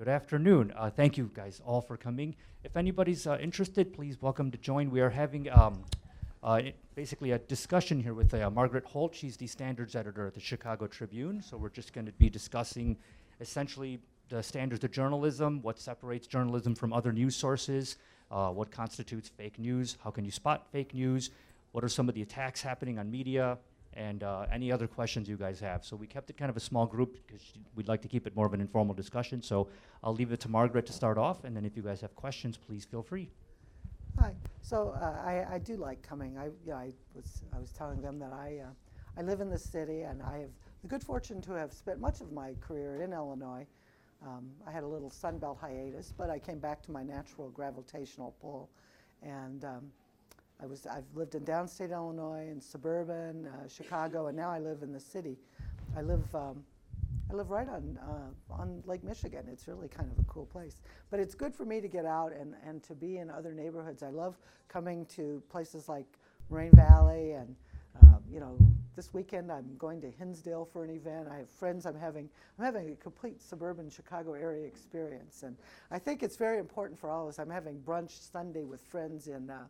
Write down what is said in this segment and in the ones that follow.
Good afternoon. Uh, thank you guys all for coming. If anybody's uh, interested, please welcome to join. We are having um, uh, basically a discussion here with uh, Margaret Holt. She's the standards editor at the Chicago Tribune. So we're just going to be discussing essentially the standards of journalism, what separates journalism from other news sources, uh, what constitutes fake news, how can you spot fake news, what are some of the attacks happening on media, and uh, any other questions you guys have. So we kept it kind of a small group because we'd like to keep it more of an informal discussion. So I'll leave it to Margaret to start off, and then if you guys have questions, please feel free. Hi. So uh, I, I do like coming. I, yeah, I was I was telling them that I uh, I live in the city and I have the good fortune to have spent much of my career in Illinois. Um, I had a little Sunbelt hiatus, but I came back to my natural gravitational pull, and um, I was I've lived in downstate Illinois and suburban uh, Chicago, and now I live in the city. I live. Um, I live right on uh, on Lake Michigan. It's really kind of a cool place. But it's good for me to get out and, and to be in other neighborhoods. I love coming to places like Moraine Valley and uh, you know this weekend I'm going to Hinsdale for an event. I have friends. I'm having I'm having a complete suburban Chicago area experience, and I think it's very important for all of us. I'm having brunch Sunday with friends in. Uh,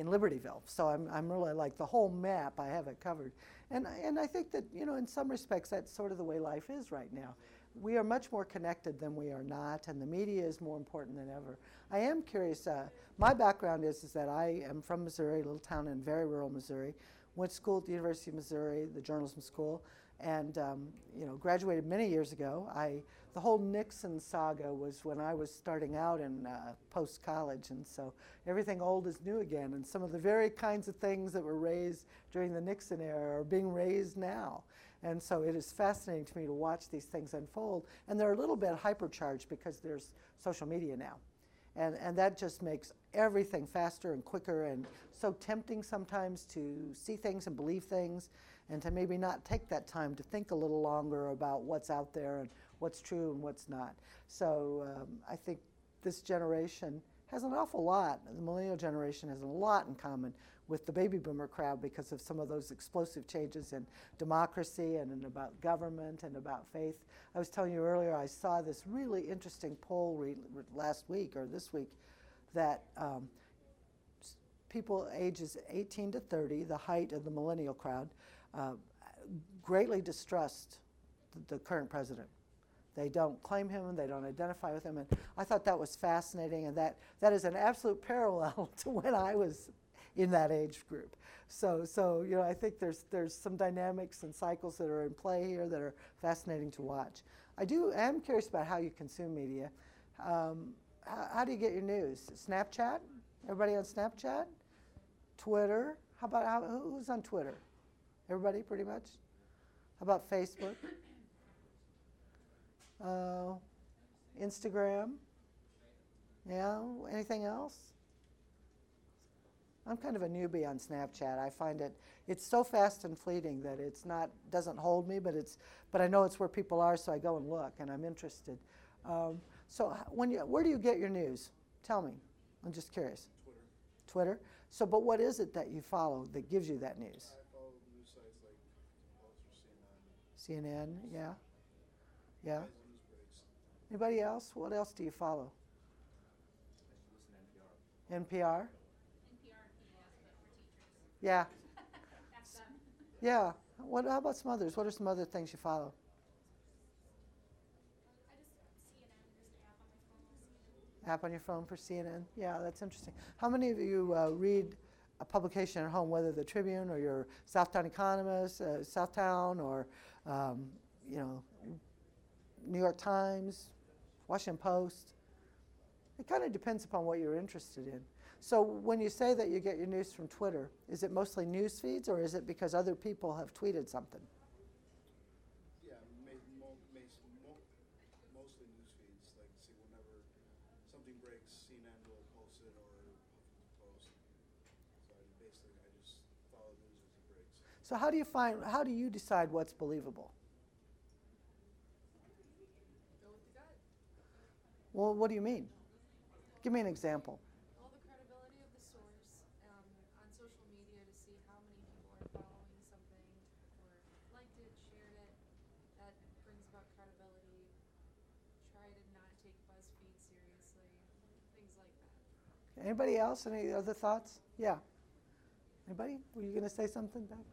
in Libertyville, so I'm, I'm really like the whole map. I have it covered, and and I think that you know in some respects that's sort of the way life is right now. We are much more connected than we are not, and the media is more important than ever. I am curious. Uh, my background is is that I am from Missouri, a little town in very rural Missouri. Went to school at the University of Missouri, the journalism school, and um, you know graduated many years ago. I the whole Nixon saga was when I was starting out in uh, post college, and so everything old is new again. And some of the very kinds of things that were raised during the Nixon era are being raised now. And so it is fascinating to me to watch these things unfold. And they're a little bit hypercharged because there's social media now. And, and that just makes everything faster and quicker and so tempting sometimes to see things and believe things and to maybe not take that time to think a little longer about what's out there and what's true and what's not. So um, I think this generation has an awful lot, the millennial generation has a lot in common with the baby boomer crowd because of some of those explosive changes in democracy and in about government and about faith. I was telling you earlier, I saw this really interesting poll re- last week or this week that um, people ages 18 to 30, the height of the millennial crowd, uh, greatly distrust the, the current president. They don't claim him, they don't identify with him, and I thought that was fascinating, and that, that is an absolute parallel to when I was in that age group. So, so you know, I think there's there's some dynamics and cycles that are in play here that are fascinating to watch. I do am curious about how you consume media. Um, how, how do you get your news? Snapchat? Everybody on Snapchat? Twitter? How about how, who's on Twitter? Everybody, pretty much. How about Facebook? Uh, Instagram? Yeah. Anything else? I'm kind of a newbie on Snapchat. I find it it's so fast and fleeting that it's not doesn't hold me, but it's but I know it's where people are, so I go and look, and I'm interested. Um, so when you where do you get your news? Tell me. I'm just curious. Twitter. Twitter. So, but what is it that you follow that gives you that news sites like Pulse or CNN. Yeah. Yeah. As news breaks. Anybody else? What else do you follow? NPR. NPR. NPR and but for teachers. Yeah. Yeah. What? How about some others? What are some other things you follow? I just CNN, there's an app on my phone with CNN. app on your phone for CNN. Yeah, that's interesting. How many of you uh, read a publication at home, whether the Tribune or your Southtown Economist, uh, Southtown, or um, you know, New York Times, Washington Post? It kind of depends upon what you're interested in. So when you say that you get your news from Twitter, is it mostly news feeds, or is it because other people have tweeted something? Yeah, mostly news feeds. Like, see, whenever something breaks, CNN will post it or Post. So basically, I just so how do you find how do you decide what's believable? Well, what do you mean? Give me an example. Well, the credibility of the source um, on social media to see how many people are following something or liked it, shared it. That brings about credibility. Try to not take BuzzFeed seriously. Things like that. Anybody else? Any other thoughts? Yeah. Anybody? Were you going to say something back?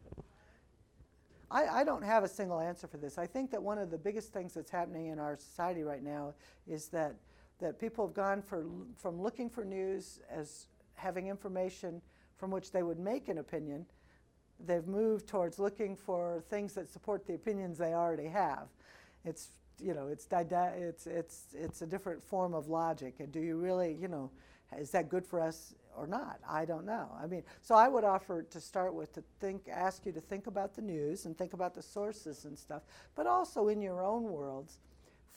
I, I don't have a single answer for this. I think that one of the biggest things that's happening in our society right now is that, that people have gone for, from looking for news as having information from which they would make an opinion, they've moved towards looking for things that support the opinions they already have. It's, you know, it's, it's, it's, it's a different form of logic. And do you really, you know, is that good for us or not? I don't know. I mean, so I would offer to start with to think, ask you to think about the news and think about the sources and stuff, but also in your own worlds,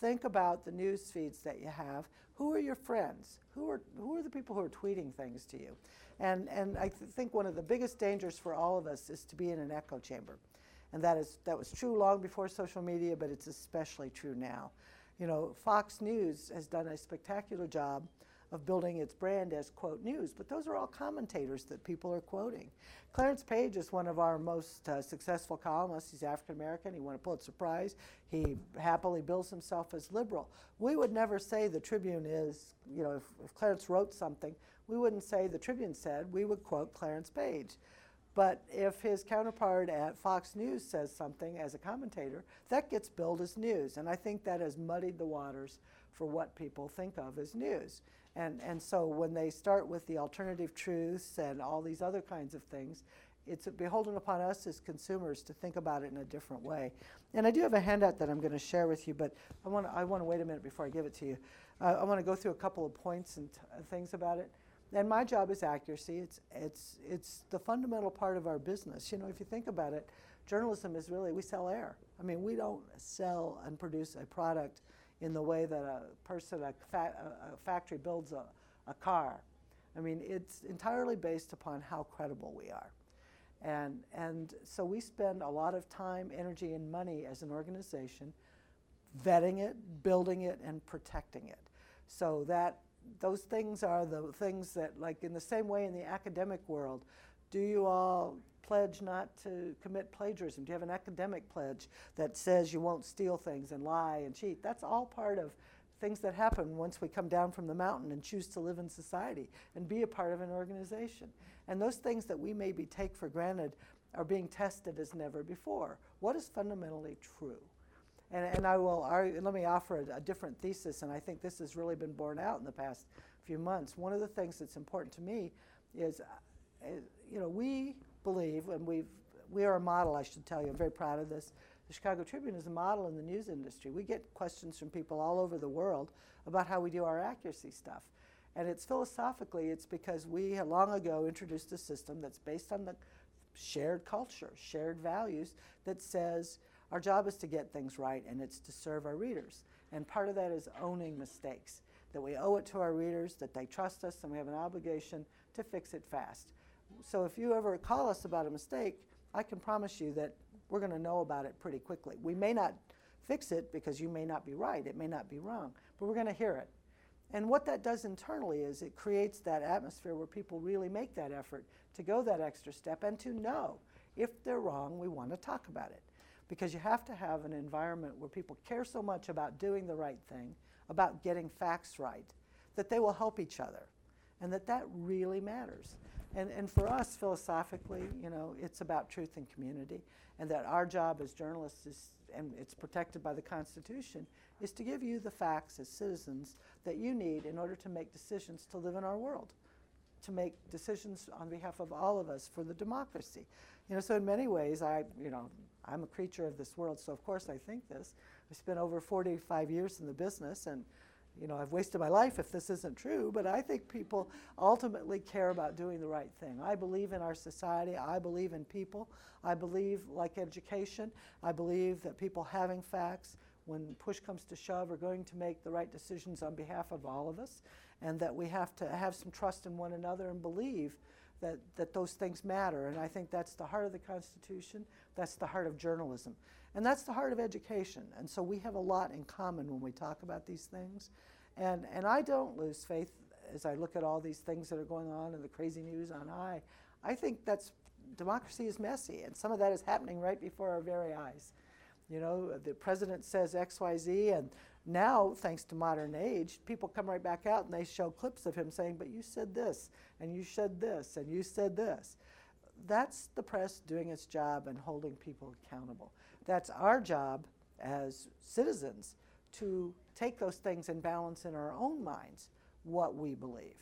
think about the news feeds that you have. Who are your friends? Who are, who are the people who are tweeting things to you? And, and I th- think one of the biggest dangers for all of us is to be in an echo chamber. And that, is, that was true long before social media, but it's especially true now. You know, Fox News has done a spectacular job of building its brand as quote news, but those are all commentators that people are quoting. Clarence Page is one of our most uh, successful columnists. He's African American. He won a Pulitzer Prize. He happily bills himself as liberal. We would never say the Tribune is, you know, if, if Clarence wrote something, we wouldn't say the Tribune said. We would quote Clarence Page. But if his counterpart at Fox News says something as a commentator, that gets billed as news. And I think that has muddied the waters for what people think of as news. And, and so when they start with the alternative truths and all these other kinds of things, it's beholden upon us as consumers to think about it in a different way. And I do have a handout that I'm going to share with you, but I want to I want to wait a minute before I give it to you. Uh, I want to go through a couple of points and t- uh, things about it. And my job is accuracy. It's it's it's the fundamental part of our business. You know, if you think about it, journalism is really we sell air. I mean, we don't sell and produce a product in the way that a person, a, fa- a, factory builds a, a car. I mean, it's entirely based upon how credible we are. And, and so we spend a lot of time, energy, and money as an organization vetting it, building it, and protecting it. So that those things are the things that, like in the same way in the academic world, do you all pledge not to commit plagiarism? Do you have an academic pledge that says you won't steal things and lie and cheat? That's all part of things that happen once we come down from the mountain and choose to live in society and be a part of an organization. And those things that we maybe take for granted are being tested as never before. What is fundamentally true? And, and I will argue, let me offer a, a different thesis, and I think this has really been borne out in the past few months. One of the things that's important to me is, uh, you know, we believe, and we've, we are a model, I should tell you, I'm very proud of this. The Chicago Tribune is a model in the news industry. We get questions from people all over the world about how we do our accuracy stuff. And it's philosophically, it's because we long ago introduced a system that's based on the shared culture, shared values, that says our job is to get things right and it's to serve our readers. And part of that is owning mistakes, that we owe it to our readers, that they trust us, and we have an obligation to fix it fast. So if you ever call us about a mistake, I can promise you that we're going to know about it pretty quickly. We may not fix it because you may not be right, it may not be wrong, but we're going to hear it. And what that does internally is it creates that atmosphere where people really make that effort to go that extra step and to know if they're wrong, we want to talk about it. Because you have to have an environment where people care so much about doing the right thing, about getting facts right, that they will help each other, and that that really matters. And, and for us, philosophically, you know, it's about truth and community, and that our job as journalists is, and it's protected by the Constitution, is to give you the facts as citizens that you need in order to make decisions to live in our world, to make decisions on behalf of all of us for the democracy. You know, so in many ways, I, you know, I'm a creature of this world, so of course I think this. I spent over 45 years in the business, and you know, I've wasted my life if this isn't true, but I think people ultimately care about doing the right thing. I believe in our society. I believe in people. I believe, like education, I believe that people having facts, when push comes to shove, are going to make the right decisions on behalf of all of us, and that we have to have some trust in one another and believe that, that those things matter. And I think that's the heart of the Constitution, that's the heart of journalism. And that's the heart of education. And so we have a lot in common when we talk about these things. And, and I don't lose faith as I look at all these things that are going on and the crazy news on high. I think that's democracy is messy, and some of that is happening right before our very eyes. You know, the president says X, Y, Z, and Now, thanks to modern age, people come right back out and they show clips of him saying, But you said this, and you said this, and you said this. That's the press doing its job and holding people accountable. That's our job as citizens to take those things and balance in our own minds what we believe.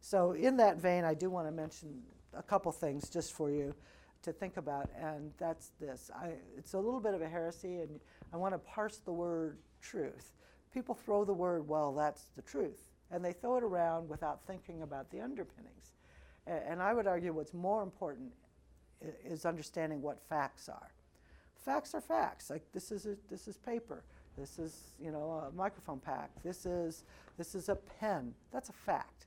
So, in that vein, I do want to mention a couple things just for you to think about, and that's this. I, it's a little bit of a heresy, and I want to parse the word truth. People throw the word, well, that's the truth, and they throw it around without thinking about the underpinnings. And I would argue what's more important is understanding what facts are. Facts are facts. Like this is a, this is paper. This is you know a microphone pack. This is this is a pen. That's a fact.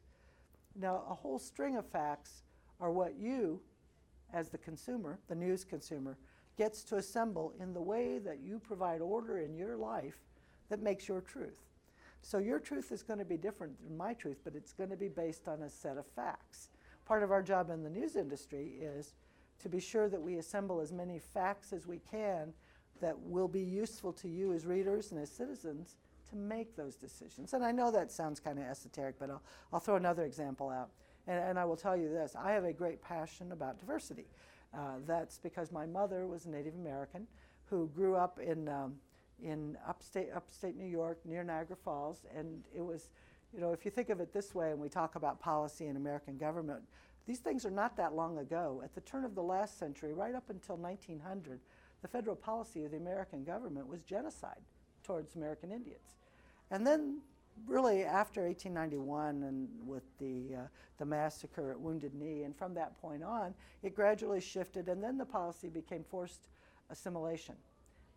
Now a whole string of facts are what you, as the consumer, the news consumer, gets to assemble in the way that you provide order in your life that makes your truth. So your truth is going to be different than my truth, but it's going to be based on a set of facts. Part of our job in the news industry is to be sure that we assemble as many facts as we can that will be useful to you as readers and as citizens to make those decisions. And I know that sounds kind of esoteric, but I'll, I'll throw another example out. And, and I will tell you this I have a great passion about diversity. Uh, that's because my mother was a Native American who grew up in, um, in upstate, upstate New York near Niagara Falls. And it was, you know, if you think of it this way, and we talk about policy and American government, these things are not that long ago. At the turn of the last century, right up until 1900, the federal policy of the American government was genocide towards American Indians. And then, really, after 1891 and with the, uh, the massacre at Wounded Knee, and from that point on, it gradually shifted, and then the policy became forced assimilation.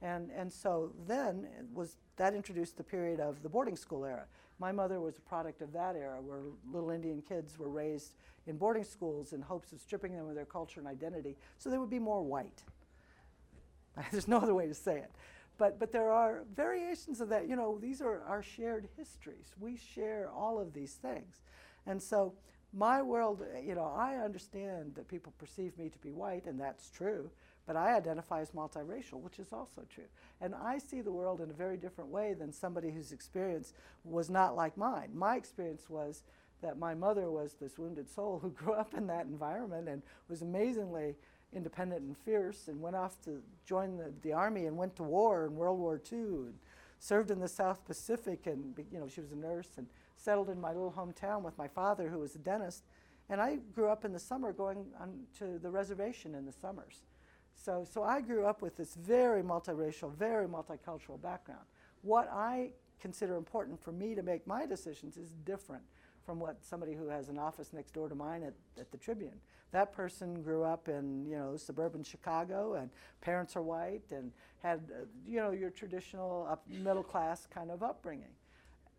And, and so then was that introduced the period of the boarding school era. My mother was a product of that era where little Indian kids were raised in boarding schools in hopes of stripping them of their culture and identity so they would be more white. There's no other way to say it. But, but there are variations of that. You know, these are our shared histories. We share all of these things. And so, my world, you know, I understand that people perceive me to be white, and that's true, but I identify as multiracial, which is also true. And I see the world in a very different way than somebody whose experience was not like mine. My experience was that my mother was this wounded soul who grew up in that environment and was amazingly independent and fierce and went off to join the, the army and went to war in World War II and served in the South Pacific and you know she was a nurse and settled in my little hometown with my father who was a dentist and I grew up in the summer going on to the reservation in the summers. So, so I grew up with this very multiracial, very multicultural background. What I consider important for me to make my decisions is different from what somebody who has an office next door to mine at, at the Tribune. That person grew up in you know suburban Chicago, and parents are white, and had uh, you know your traditional up middle class kind of upbringing.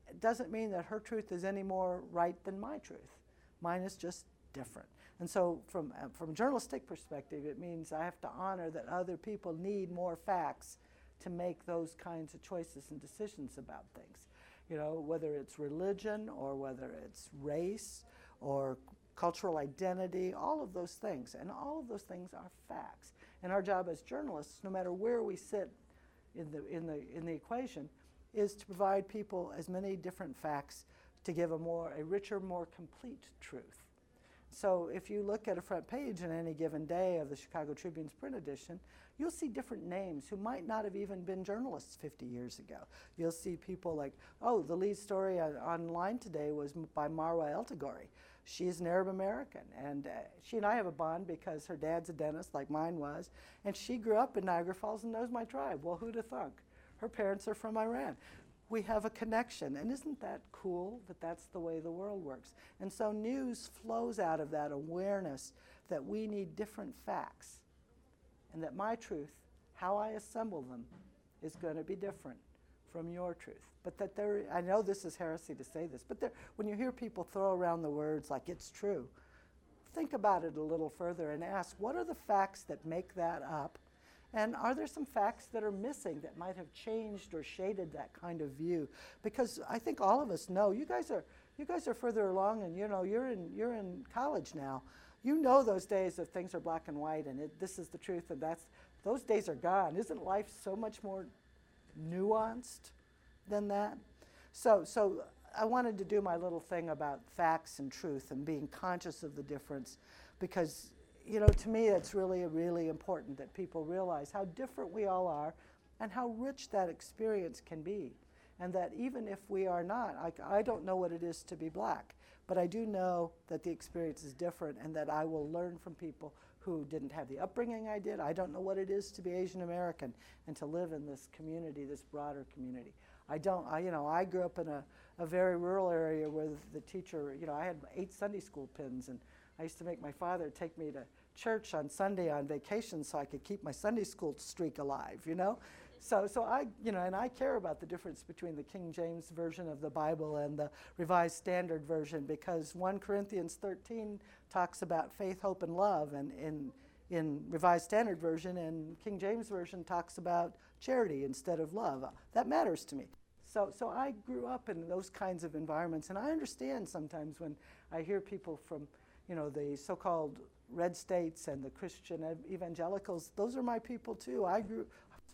It doesn't mean that her truth is any more right than my truth. Mine is just different. And so, from uh, from a journalistic perspective, it means I have to honor that other people need more facts to make those kinds of choices and decisions about things you know, whether it's religion or whether it's race or cultural identity, all of those things. And all of those things are facts. And our job as journalists, no matter where we sit in the, in the, in the equation, is to provide people as many different facts to give a more, a richer, more complete truth. So if you look at a front page on any given day of the Chicago Tribune's print edition, you'll see different names who might not have even been journalists 50 years ago. You'll see people like, oh, the lead story on, online today was by Marwa Eltagouri. She's an Arab American, and uh, she and I have a bond because her dad's a dentist, like mine was, and she grew up in Niagara Falls and knows my tribe. Well, who'd have thunk? Her parents are from Iran. We have a connection, and isn't that cool that that's the way the world works? And so news flows out of that awareness that we need different facts and that my truth, how I assemble them, is going to be different from your truth. But that there, I know this is heresy to say this, but there, when you hear people throw around the words like it's true, think about it a little further and ask what are the facts that make that up? And are there some facts that are missing that might have changed or shaded that kind of view? Because I think all of us know you guys are you guys are further along, and you know you're in you're in college now. You know those days of things are black and white, and it, this is the truth, and that's those days are gone. Isn't life so much more nuanced than that. So, so I wanted to do my little thing about facts and truth and being conscious of the difference because, you know, to me it's really, really important that people realize how different we all are and how rich that experience can be. And that even if we are not, I, I don't know what it is to be black, but I do know that the experience is different and that I will learn from people who didn't have the upbringing I did. I don't know what it is to be Asian American and to live in this community, this broader community. I don't, I, you know, I grew up in a, a very rural area where the teacher, you know, I had eight Sunday school pins and I used to make my father take me to church on Sunday on vacation so I could keep my Sunday school streak alive, you know? So, so I, you know, and I care about the difference between the King James Version of the Bible and the Revised Standard Version because 1 Corinthians 13 talks about faith, hope, and love, and in, in Revised Standard Version and King James Version talks about charity instead of love. That matters to me. So, so I grew up in those kinds of environments, and I understand sometimes when I hear people from, you know, the so-called red states and the Christian evangelicals. Those are my people too. I grew,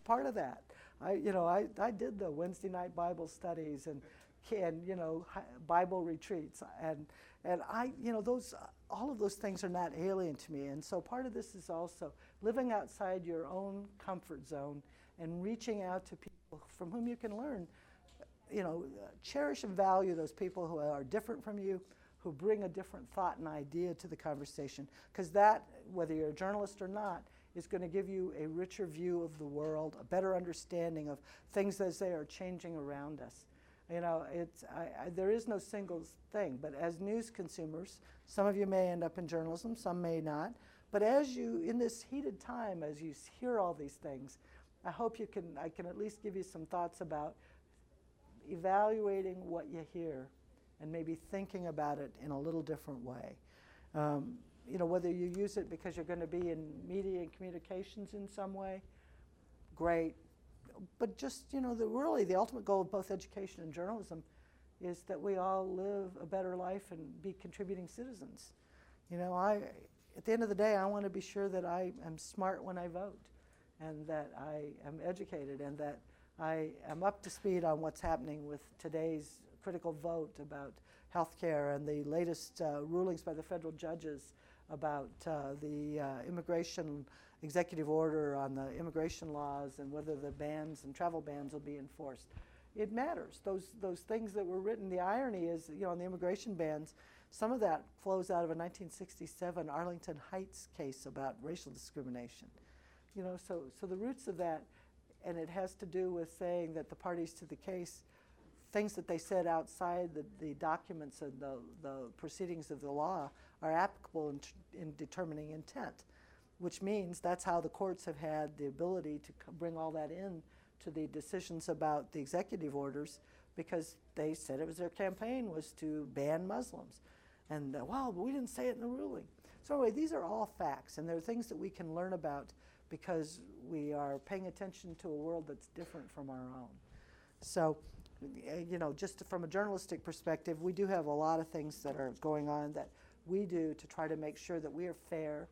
part of that. I, you know, I, I did the Wednesday night Bible studies and, and you know, Bible retreats. And, and I, you know, those, all of those things are not alien to me. And so part of this is also living outside your own comfort zone and reaching out to people from whom you can learn. You know, uh, cherish and value those people who are different from you, who bring a different thought and idea to the conversation. Because that, whether you're a journalist or not, is going to give you a richer view of the world, a better understanding of things as they are changing around us. You know, it's, I, I, there is no single thing, but as news consumers, some of you may end up in journalism, some may not. But as you, in this heated time, as you hear all these things, I hope you can, I can at least give you some thoughts about evaluating what you hear and maybe thinking about it in a little different way. Um, you know, whether you use it because you're going to be in media and communications in some way, great. But just, you know, the, really the ultimate goal of both education and journalism is that we all live a better life and be contributing citizens. You know, I, at the end of the day, I want to be sure that I am smart when I vote and that I am educated and that I am up to speed on what's happening with today's critical vote about health care and the latest uh, rulings by the federal judges about uh, the uh, immigration executive order on the immigration laws and whether the bans and travel bans will be enforced. It matters. Those, those things that were written, the irony is, you know, on the immigration bans, some of that flows out of a 1967 Arlington Heights case about racial discrimination. You know, so, so the roots of that, and it has to do with saying that the parties to the case things that they said outside the, the documents and the, the proceedings of the law are applicable in, in determining intent, which means that's how the courts have had the ability to bring all that in to the decisions about the executive orders because they said it was their campaign was to ban Muslims. And uh, well, we didn't say it in the ruling. So anyway, these are all facts, and they're things that we can learn about because we are paying attention to a world that's different from our own. So Uh, you know, just from a journalistic perspective, we do have a lot of things that are going on that we do to try to make sure that we are fair,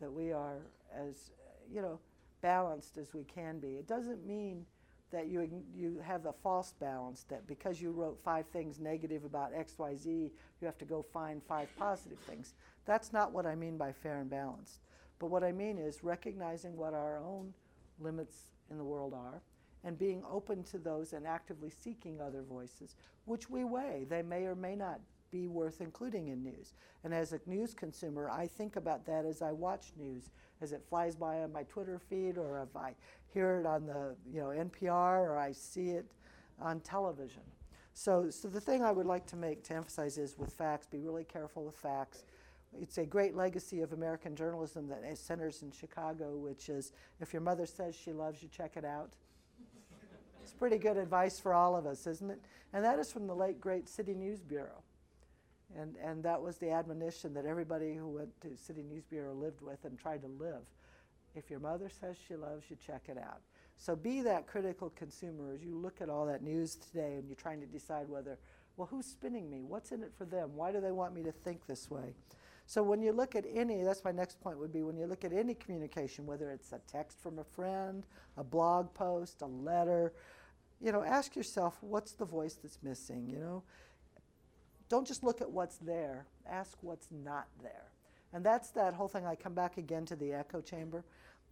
that we are as, uh, you know, balanced as we can be. It doesn't mean that you, you have the false balance that because you wrote five things negative about XYZ, you have to go find five positive things. That's not what I mean by fair and balanced. But what I mean is recognizing what our own limits in the world are and being open to those and actively seeking other voices, which we weigh. They may or may not be worth including in news. And as a news consumer, I think about that as I watch news, as it flies by on my Twitter feed, or if I hear it on the you know NPR, or I see it on television. So, so the thing I would like to make to emphasize is with facts, be really careful with facts. It's a great legacy of American journalism that centers in Chicago, which is if your mother says she loves you, check it out. It's pretty good advice for all of us, isn't it? And that is from the late, great City News Bureau. And, and that was the admonition that everybody who went to City News Bureau lived with and tried to live. If your mother says she loves you, check it out. So be that critical consumer as you look at all that news today and you're trying to decide whether, well, who's spinning me? What's in it for them? Why do they want me to think this way? So when you look at any, that's my next point would be when you look at any communication, whether it's a text from a friend, a blog post, a letter, you know, ask yourself what's the voice that's missing, you know? Don't just look at what's there, ask what's not there. And that's that whole thing. I come back again to the echo chamber.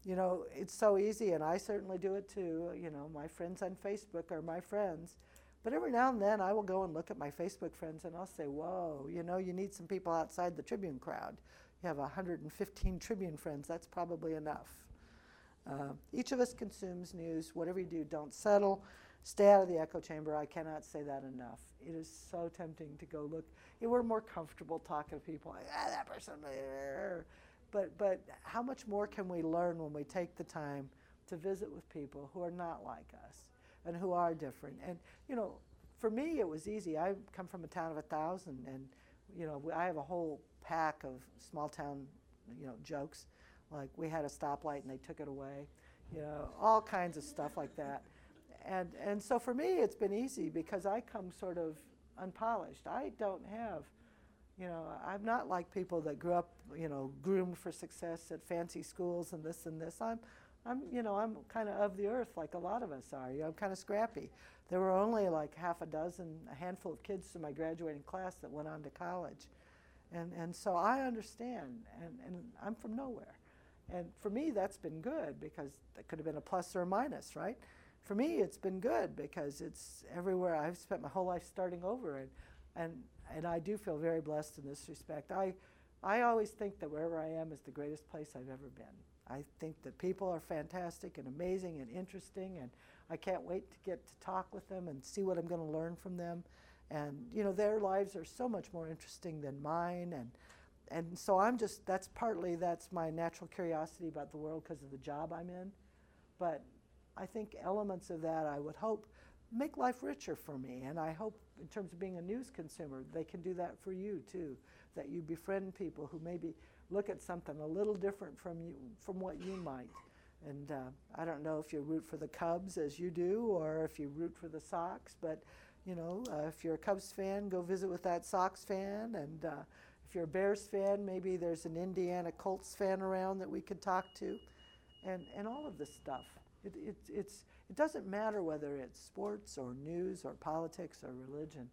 You know, it's so easy, and I certainly do it too. You know, my friends on Facebook are my friends. But every now and then I will go and look at my Facebook friends and I'll say, whoa, you know, you need some people outside the Tribune crowd. You have 115 Tribune friends, that's probably enough. Uh, each of us consumes news. Whatever you do, don't settle. Stay out of the echo chamber. I cannot say that enough. It is so tempting to go look. Yeah, we're more comfortable talking to people. Like, ah, that person. But but how much more can we learn when we take the time to visit with people who are not like us and who are different? And you know, for me, it was easy. I come from a town of a thousand, and you know, I have a whole pack of small town, you know, jokes. Like we had a stoplight and they took it away. You know, all kinds of stuff like that and and so for me it's been easy because I come sort of unpolished. I don't have, you know, I'm not like people that grew up, you know, groomed for success at fancy schools and this and this. I'm, I'm, you know, I'm kind of of the earth like a lot of us are. You know, I'm kind of scrappy. There were only like half a dozen, a handful of kids in my graduating class that went on to college, and and so I understand, and and I'm from nowhere, and for me that's been good because that could have been a plus or a minus, right? For me, it's been good because it's everywhere. I've spent my whole life starting over, and and and I do feel very blessed in this respect. I I always think that wherever I am is the greatest place I've ever been. I think that people are fantastic and amazing and interesting, and I can't wait to get to talk with them and see what I'm going to learn from them. And you know, their lives are so much more interesting than mine, and and so I'm just that's partly that's my natural curiosity about the world because of the job I'm in, but I think elements of that I would hope make life richer for me. And I hope, in terms of being a news consumer, they can do that for you too. That you befriend people who maybe look at something a little different from you, from what you might. And uh, I don't know if you root for the Cubs as you do, or if you root for the Sox. But you know, uh, if you're a Cubs fan, go visit with that Sox fan. And uh, if you're a Bears fan, maybe there's an Indiana Colts fan around that we could talk to, and and all of this stuff. It, it, it's, it doesn't matter whether it's sports or news or politics or religion.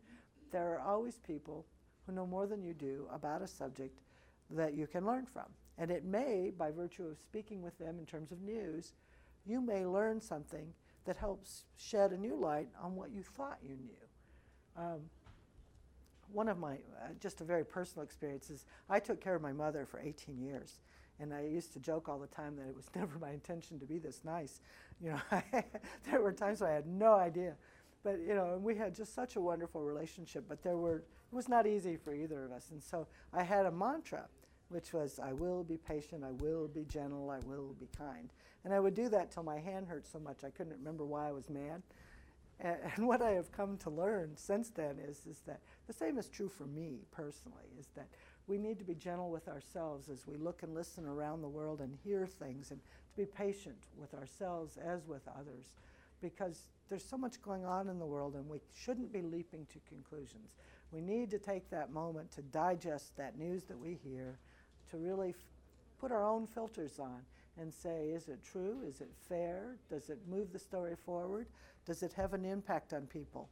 There are always people who know more than you do about a subject that you can learn from. And it may, by virtue of speaking with them in terms of news, you may learn something that helps shed a new light on what you thought you knew. Um, one of my, uh, just a very personal experience is I took care of my mother for 18 years. And I used to joke all the time that it was never my intention to be this nice. You know, there were times I had no idea. But, you know, and we had just such a wonderful relationship, but there were, it was not easy for either of us. And so I had a mantra, which was, I will be patient, I will be gentle, I will be kind. And I would do that till my hand hurt so much I couldn't remember why I was mad. And what I have come to learn since then is, is that the same is true for me personally, is that we need to be gentle with ourselves as we look and listen around the world and hear things and to be patient with ourselves as with others because there's so much going on in the world and we shouldn't be leaping to conclusions. We need to take that moment to digest that news that we hear, to really f- put our own filters on and say, is it true? Is it fair? Does it move the story forward? Does it have an impact on people?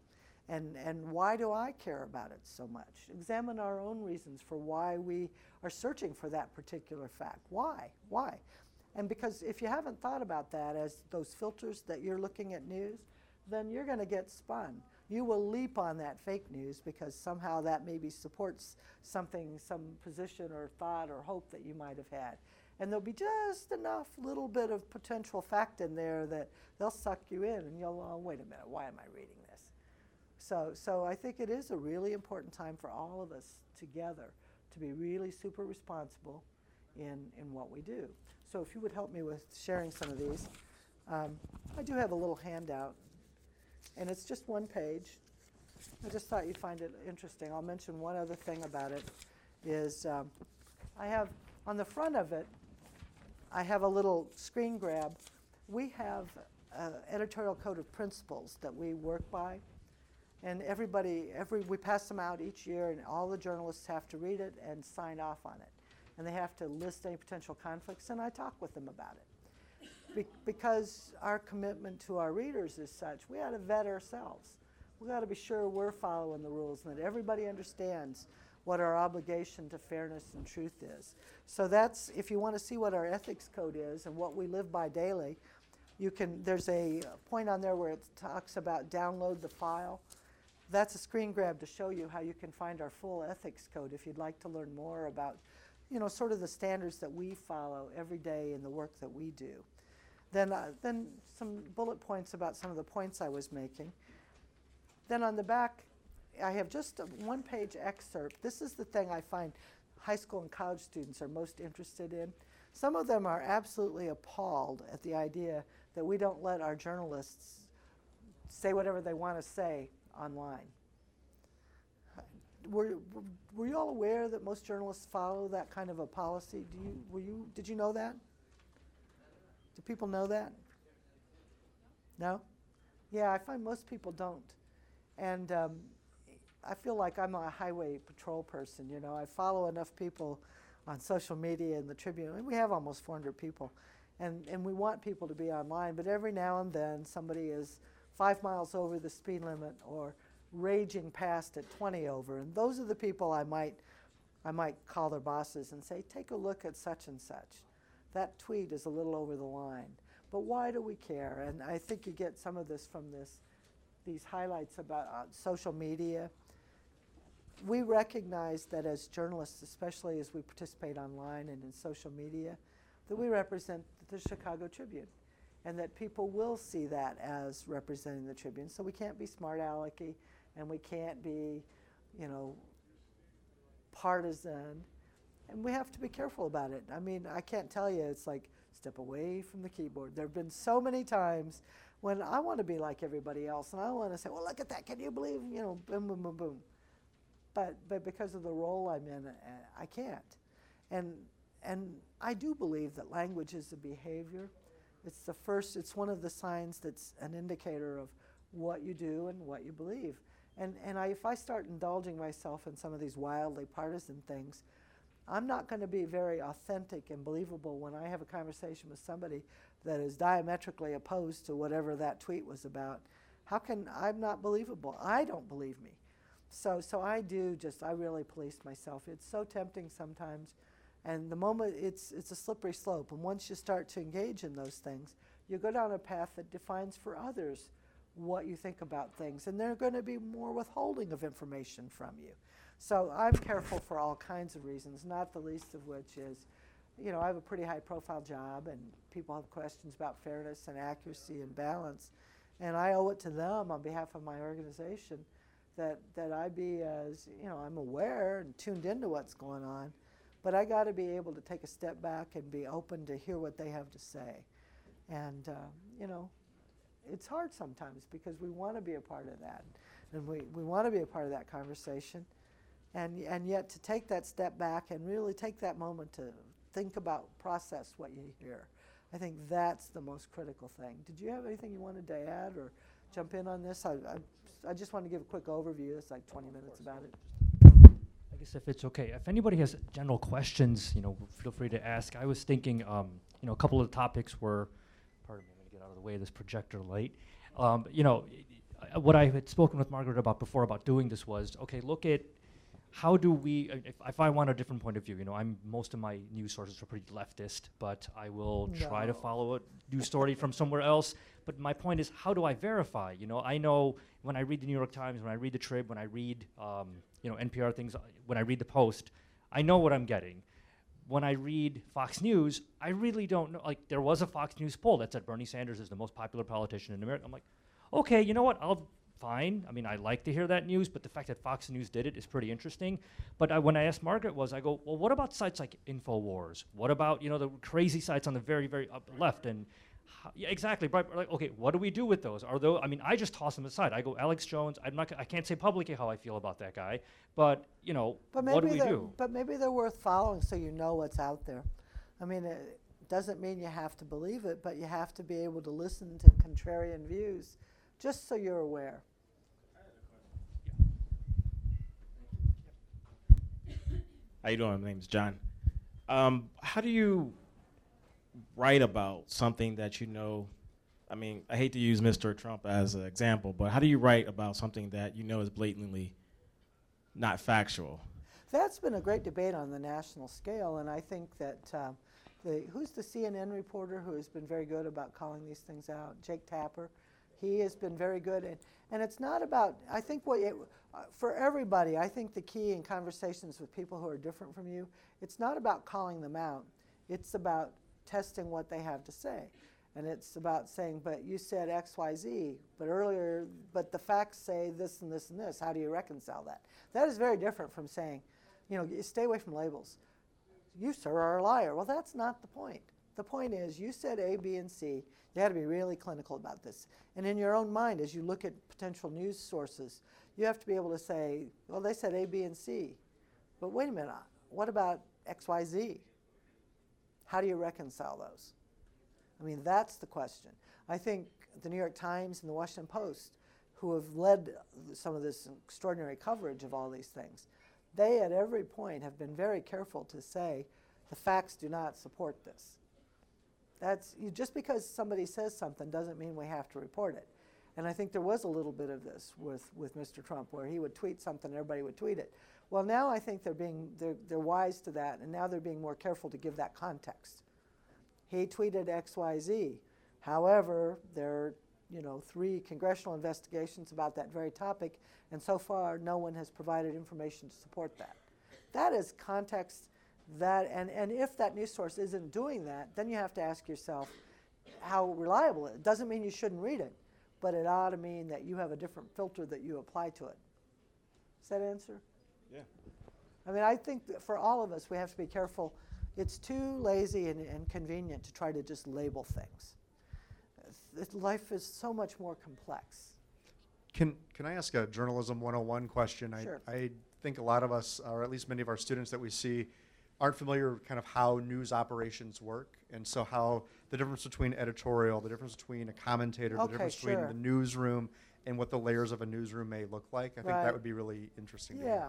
And, and why do I care about it so much? Examine our own reasons for why we are searching for that particular fact. Why? Why? And because if you haven't thought about that as those filters that you're looking at news, then you're going to get spun. You will leap on that fake news because somehow that maybe supports something, some position or thought or hope that you might have had. And there'll be just enough little bit of potential fact in there that they'll suck you in and you'll, oh, wait a minute, why am I reading so, so I think it is a really important time for all of us together to be really super responsible in, in what we do. So if you would help me with sharing some of these. Um, I do have a little handout, and it's just one page. I just thought you'd find it interesting. I'll mention one other thing about it is um, I have on the front of it, I have a little screen grab. We have an editorial code of principles that we work by. And everybody, every, we pass them out each year, and all the journalists have to read it and sign off on it. And they have to list any potential conflicts, and I talk with them about it. be- because our commitment to our readers is such, we ought to vet ourselves. We got to be sure we're following the rules and that everybody understands what our obligation to fairness and truth is. So that's if you want to see what our ethics code is and what we live by daily, you can there's a point on there where it talks about download the file. That's a screen grab to show you how you can find our full ethics code if you'd like to learn more about you know sort of the standards that we follow every day in the work that we do. Then uh, then some bullet points about some of the points I was making. Then on the back, I have just a one page excerpt. This is the thing I find high school and college students are most interested in. Some of them are absolutely appalled at the idea that we don't let our journalists say whatever they want to say online. Were, were- you all aware that most journalists follow that kind of a policy? Do you, were you, did you know that? Do people know that? No? Yeah, I find most people don't. And um, I feel like I'm a highway patrol person, you know. I follow enough people on social media and the Tribune, and we have almost 400 people. And, and we want people to be online, but every now and then somebody is five miles over the speed limit or raging past at 20 over. And those are the people I might, I might call their bosses and say, take a look at such and such. That tweet is a little over the line. But why do we care? And I think you get some of this from this, these highlights about uh, social media. We recognize that as journalists, especially as we participate online and in social media, that we represent the Chicago Tribune and that people will see that as representing the Tribune. So we can't be smart alecky and we can't be, you know, partisan. And we have to be careful about it. I mean, I can't tell you, it's like step away from the keyboard. There have been so many times when I want to be like everybody else and I want to say, well, look at that. Can you believe, you know, boom, boom, boom, boom. But, but because of the role I'm in, uh, I can't. And, and I do believe that language is a behavior. It's the first, it's one of the signs that's an indicator of what you do and what you believe. And, and I, if I start indulging myself in some of these wildly partisan things, I'm not going to be very authentic and believable when I have a conversation with somebody that is diametrically opposed to whatever that tweet was about. How can I'm not believable? I don't believe me. So so I do just I really police myself. It's so tempting sometimes and the moment it's it's a slippery slope and once you start to engage in those things, you go down a path that defines for others what you think about things and they're going to be more withholding of information from you. So I'm careful for all kinds of reasons, not the least of which is, you know, I have a pretty high profile job and people have questions about fairness and accuracy and balance. And I owe it to them on behalf of my organization that, that I be as, you know, I'm aware and tuned into what's going on, but I got to be able to take a step back and be open to hear what they have to say. And, uh, you know, it's hard sometimes because we want to be a part of that. And we, we want to be a part of that conversation. And and yet to take that step back and really take that moment to think about process what you hear i think that's the most critical thing. Did you have anything you wanted to add or jump in on this? I, I, I just want to give a quick overview. It's like 20 minutes about it guess if it's okay, if anybody has general questions, you know, feel free to ask. I was thinking, um, you know, a couple of the topics were, pardon me, I'm gonna get out of the way of this projector light. Um, you know, what I had spoken with Margaret about before about doing this was, okay, look at how do we, uh, if, if I want a different point of view, you know, I'm, most of my news sources are pretty leftist, but I will try to follow a news story from somewhere else. But my point is, how do I verify? You know, I know when I read the New York Times, when I read the Trib, when I read, um, you know, NPR things, uh, when I read the Post, I know what I'm getting. When I read Fox News, I really don't know. Like, there was a Fox News poll that said Bernie Sanders is the most popular politician in America. I'm like, okay, you know what? I'll fine. I mean, I like to hear that news, but the fact that Fox News did it is pretty interesting. But I, when I asked Margaret, was I go, well, what about sites like Infowars? What about you know the crazy sites on the very very up left and how, yeah, exactly. But like, okay, what do we do with those? Are those? I mean, I just toss them aside. I go, Alex Jones. I'm not. g- I can't say publicly how I feel about that guy, but you know, but what do maybe we they're do? but maybe they're worth following so you know what's out there i mean it doesn't mean you have to believe it but you have to be able to listen to contrarian views just so you're aware How you doing? My name's John. Um, how do you write about something that you know? I mean, I hate to use Mr. Trump as an example, but how do you write about something that you know is blatantly not factual? That's been a great debate on the national scale, and I think that uh, the who's the CNN reporter who has been very good about calling these things out? Jake Tapper. He has been very good, and, and it's not about. I think what it, uh, for everybody, I think the key in conversations with people who are different from you, it's not about calling them out. It's about testing what they have to say. And it's about saying, but you said X, Y, Z, but earlier, but the facts say this and this and this. How do you reconcile that? That is very different from saying, you know, stay away from labels. You, sir, are a liar. Well, that's not the point. The point is, you said A, B, and C. You had to be really clinical about this. And in your own mind, as you look at potential news sources, you have to be able to say, well, they said A, B, and C. But wait a minute, what about X, Y, Z? How do you reconcile those? I mean, that's the question. I think the New York Times and the Washington Post, who have led some of this extraordinary coverage of all these things, they at every point have been very careful to say the facts do not support this. That's you, just because somebody says something doesn't mean we have to report it. And I think there was a little bit of this with, with Mr. Trump, where he would tweet something, and everybody would tweet it. Well, now I think they're being they're, they're wise to that, and now they're being more careful to give that context. He tweeted X, Y, Z. However, there are you know three congressional investigations about that very topic, and so far no one has provided information to support that. That is context. That and, and if that news source isn't doing that, then you have to ask yourself how reliable it. Doesn't mean you shouldn't read it, but it ought to mean that you have a different filter that you apply to it. Does that answer? Yeah. I mean, I think that for all of us, we have to be careful. It's too lazy and, and convenient to try to just label things. Uh, th- Life is so much more complex. Can, can I ask a journalism 101 question? Sure. I, I think a lot of us, or at least many of our students that we see, aren't familiar with kind of how news operations work. And so how the difference between editorial, the difference between a commentator, the Okay, difference between the newsroom and what the layers of a newsroom may look like. I think that would be really interesting to Yeah.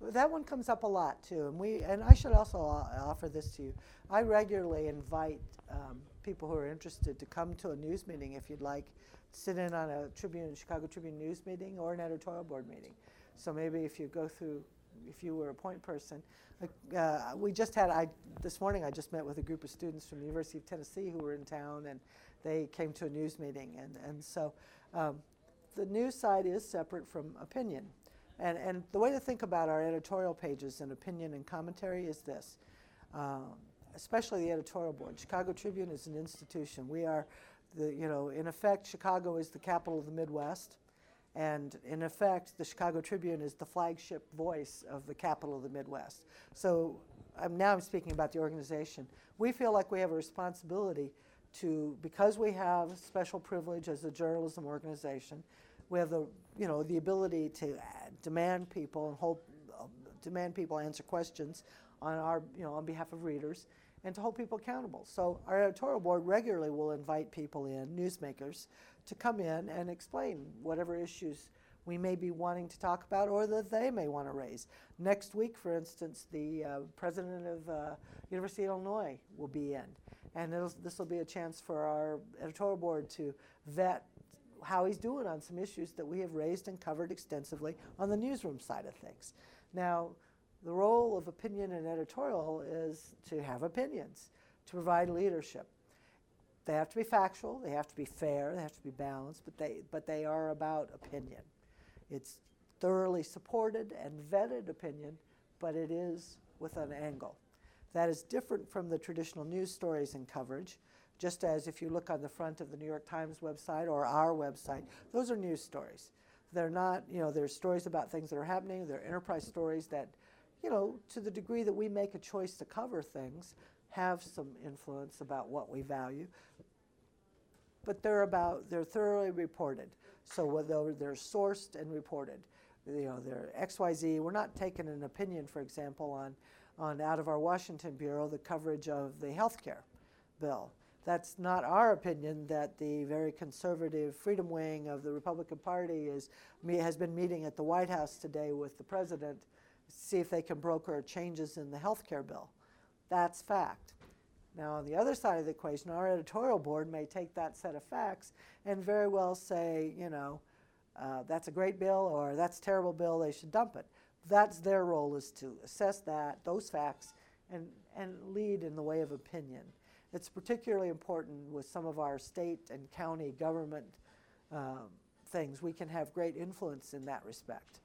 That one comes up a lot too, and we and I should also offer this to you. I regularly invite um, people who are interested to come to a news meeting if you'd like, sit in on a Tribune, Chicago Tribune news meeting or an editorial board meeting. So maybe if you go through, if you were a point person, uh, we just had I this morning I just met with a group of students from the University of Tennessee who were in town and they came to a news meeting and and so. Um, the news side is separate from opinion. And, and the way to think about our editorial pages and opinion and commentary is this, um, especially the editorial board. Chicago Tribune is an institution. We are, the, you know, in effect, Chicago is the capital of the Midwest. And in effect, the Chicago Tribune is the flagship voice of the capital of the Midwest. So I'm, now I'm speaking about the organization. We feel like we have a responsibility to, because we have special privilege as a journalism organization, we have the, you know, the ability to uh, demand people and hold, uh, demand people answer questions on our, you know, on behalf of readers, and to hold people accountable. So our editorial board regularly will invite people in, newsmakers, to come in and explain whatever issues we may be wanting to talk about or that they may want to raise. Next week, for instance, the uh, president of uh, University of Illinois will be in, and this will be a chance for our editorial board to vet how he's doing on some issues that we have raised and covered extensively on the newsroom side of things. Now, the role of opinion and editorial is to have opinions, to provide leadership. They have to be factual, they have to be fair, they have to be balanced, but they, but they are about opinion. It's thoroughly supported and vetted opinion, but it is with an angle. That is different from the traditional news stories and coverage. Just as if you look on the front of the New York Times website or our website, those are news stories. They're not, you know, they're stories about things that are happening. They're enterprise stories that, you know, to the degree that we make a choice to cover things, have some influence about what we value. But they're about, they're thoroughly reported. So whether they're sourced and reported, you know, they're XYZ. We're not taking an opinion, for example, on, on out of our Washington Bureau, the coverage of the health care bill. That's not our opinion that the very conservative freedom wing of the Republican Party is, has been meeting at the White House today with the president, to see if they can broker changes in the health care bill. That's fact. Now, on the other side of the equation, our editorial board may take that set of facts and very well say, you know, uh, that's a great bill or that's a terrible bill, they should dump it. That's their role is to assess that, those facts, and, and lead in the way of opinion. It's particularly important with some of our state and county government um, things. We can have great influence in that respect.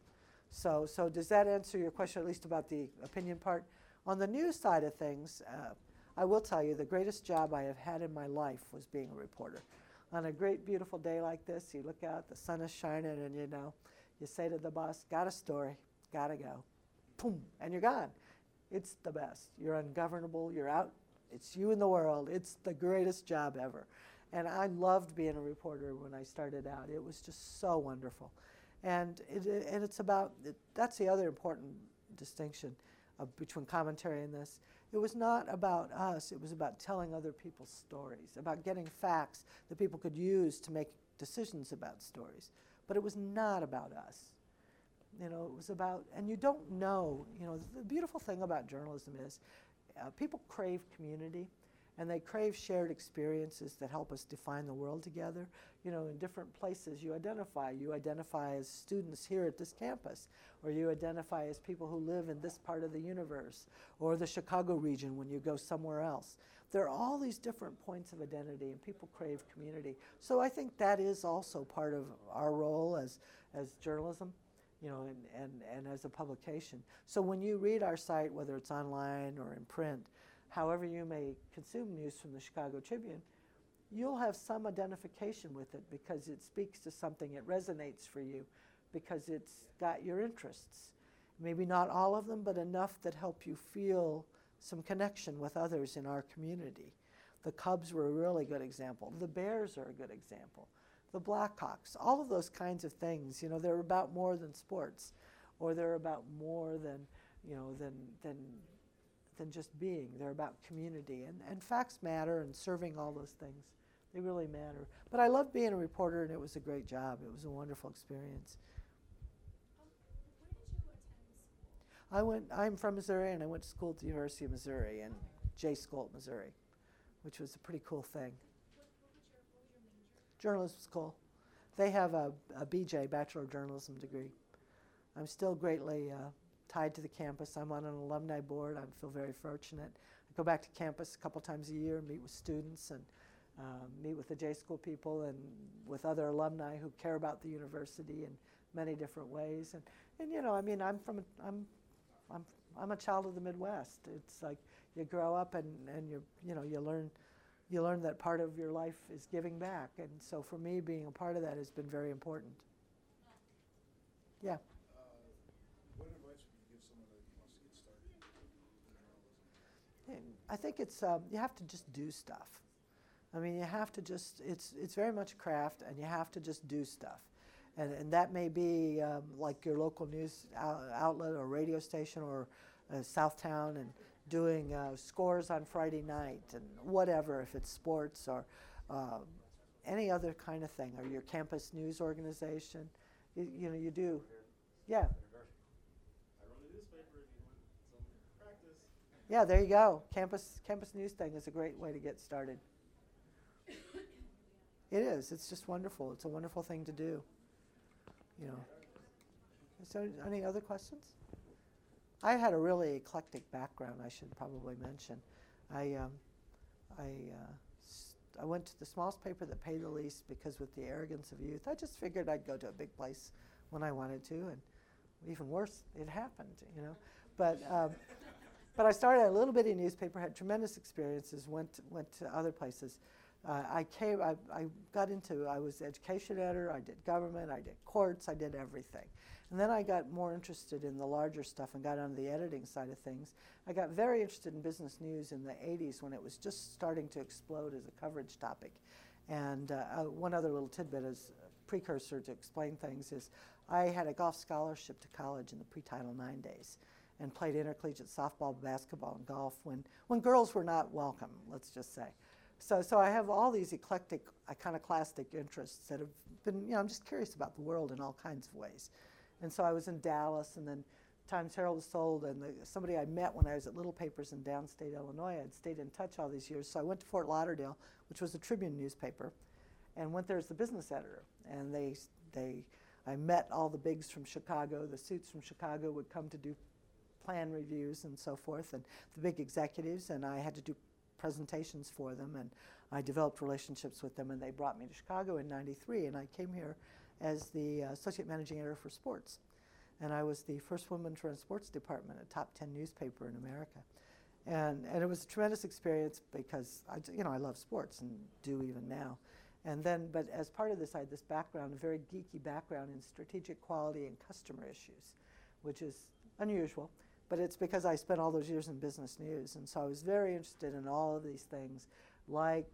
So, so does that answer your question, at least about the opinion part? On the news side of things, uh, I will tell you the greatest job I have had in my life was being a reporter. On a great, beautiful day like this, you look out, the sun is shining, and you know, you say to the boss, Got a story, gotta go. Boom, and you're gone. It's the best. You're ungovernable, you're out, it's you in the world. It's the greatest job ever. And I loved being a reporter when I started out. It was just so wonderful. And, it, and it's about, that's the other important distinction between commentary and this. It was not about us, it was about telling other people's stories, about getting facts that people could use to make decisions about stories. But it was not about us. You know, it was about, and you don't know, you know, the beautiful thing about journalism is uh, people crave community and they crave shared experiences that help us define the world together. You know, in different places you identify. You identify as students here at this campus, or you identify as people who live in this part of the universe, or the Chicago region when you go somewhere else. There are all these different points of identity, and people crave community. So I think that is also part of our role as, as journalism you know, and, and, and as a publication. So when you read our site, whether it's online or in print, however you may consume news from the Chicago Tribune, you'll have some identification with it because it speaks to something, it resonates for you because it's got your interests. Maybe not all of them, but enough that help you feel some connection with others in our community. The Cubs were a really good example. The Bears are a good example the Blackhawks, all of those kinds of things. You know, they're about more than sports, or they're about more than, you know, than than than just being. They're about community, and and facts matter, and serving all those things, they really matter. But I loved being a reporter, and it was a great job. It was a wonderful experience. Um, where did you attend school? I went. I'm from Missouri, and I went to school at the University of Missouri in J. School, Missouri, which was a pretty cool thing. What, what was your what was your major? Journalism school. They have a, a BJ, Bachelor of Journalism degree. I'm still greatly uh, tied to the campus. I'm on an alumni board. I feel very fortunate. I go back to campus a couple times a year, meet with students, and uh, meet with the J School people and with other alumni who care about the university in many different ways. And, and you know, I mean, I'm from, a, I'm, I'm, I'm a child of the Midwest. It's like you grow up and, and you, you know, you learn you learn that part of your life is giving back. And so for me, being a part of that has been very important. Yeah. Uh, what advice would you give someone that wants to get started in journalism? And I think it's um, you have to just do stuff. I mean, you have to just it's it's very much craft, and you have to just do stuff, and and that may be um, like your local news outlet or radio station or uh, Southtown and doing uh, scores on Friday night and whatever if it's sports or uh, any other kind of thing or your campus news organization. You, you know, you do. Yeah. Yeah, there you go. Campus campus news thing is a great way to get started. It is. It's just wonderful. It's a wonderful thing to do. You know. There any other questions? I had a really eclectic background. I should probably mention. I um, I uh, went to the smallest paper that paid the least because, with the arrogance of youth, I just figured I'd go to a big place when I wanted to, and even worse, it happened. You know, but. Um, but I started a little bitty newspaper, had tremendous experiences, went went to other places. Uh, I came, I, I got into, I was education editor, I did government, I did courts, I did everything. And then I got more interested in the larger stuff and got onto the editing side of things. I got very interested in business news in the 80s when it was just starting to explode as a coverage topic. And uh, uh, one other little tidbit as a precursor to explain things is I had a golf scholarship to college in the pre-Title IX days and played intercollegiate softball, basketball, and golf when, when girls were not welcome, let's just say. So, so I have all these eclectic, iconoclastic interests that have been, you know, I'm just curious about the world in all kinds of ways. And so I was in Dallas and then Times Herald was sold, and the, somebody I met when I was at Little Papers in downstate Illinois. I'd stayed in touch all these years, so I went to Fort Lauderdale, which was a Tribune newspaper, and went there as the business editor. And they, they, I met all the bigs from Chicago. The suits from Chicago would come to do plan reviews and so forth, and the big executives, and I had to do presentations for them, and I developed relationships with them, and they brought me to Chicago in '93, and I came here as the uh, associate managing editor for sports, and I was the first woman to run sports department, a top 10 newspaper in America, and and it was a tremendous experience because I, you know, I love sports and do even now. And then, but as part of this, I had this background, a very geeky background in strategic quality and customer issues, which is unusual but it's because I spent all those years in business news. And so I was very interested in all of these things like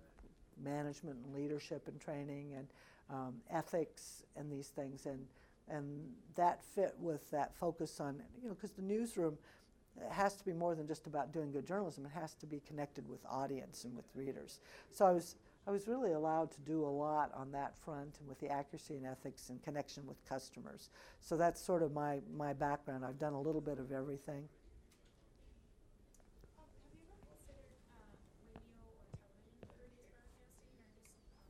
management and leadership and training and um, ethics and these things. And, and that fit with that focus on, you know, because the newsroom has to be more than just about doing good journalism. It has to be connected with audience and with readers. So I was, I was really allowed to do a lot on that front and with the accuracy and ethics and connection with customers. So that's sort of my, my background. I've done a little bit of everything. Um, have you ever considered, um, radio or television for news broadcasting, or just,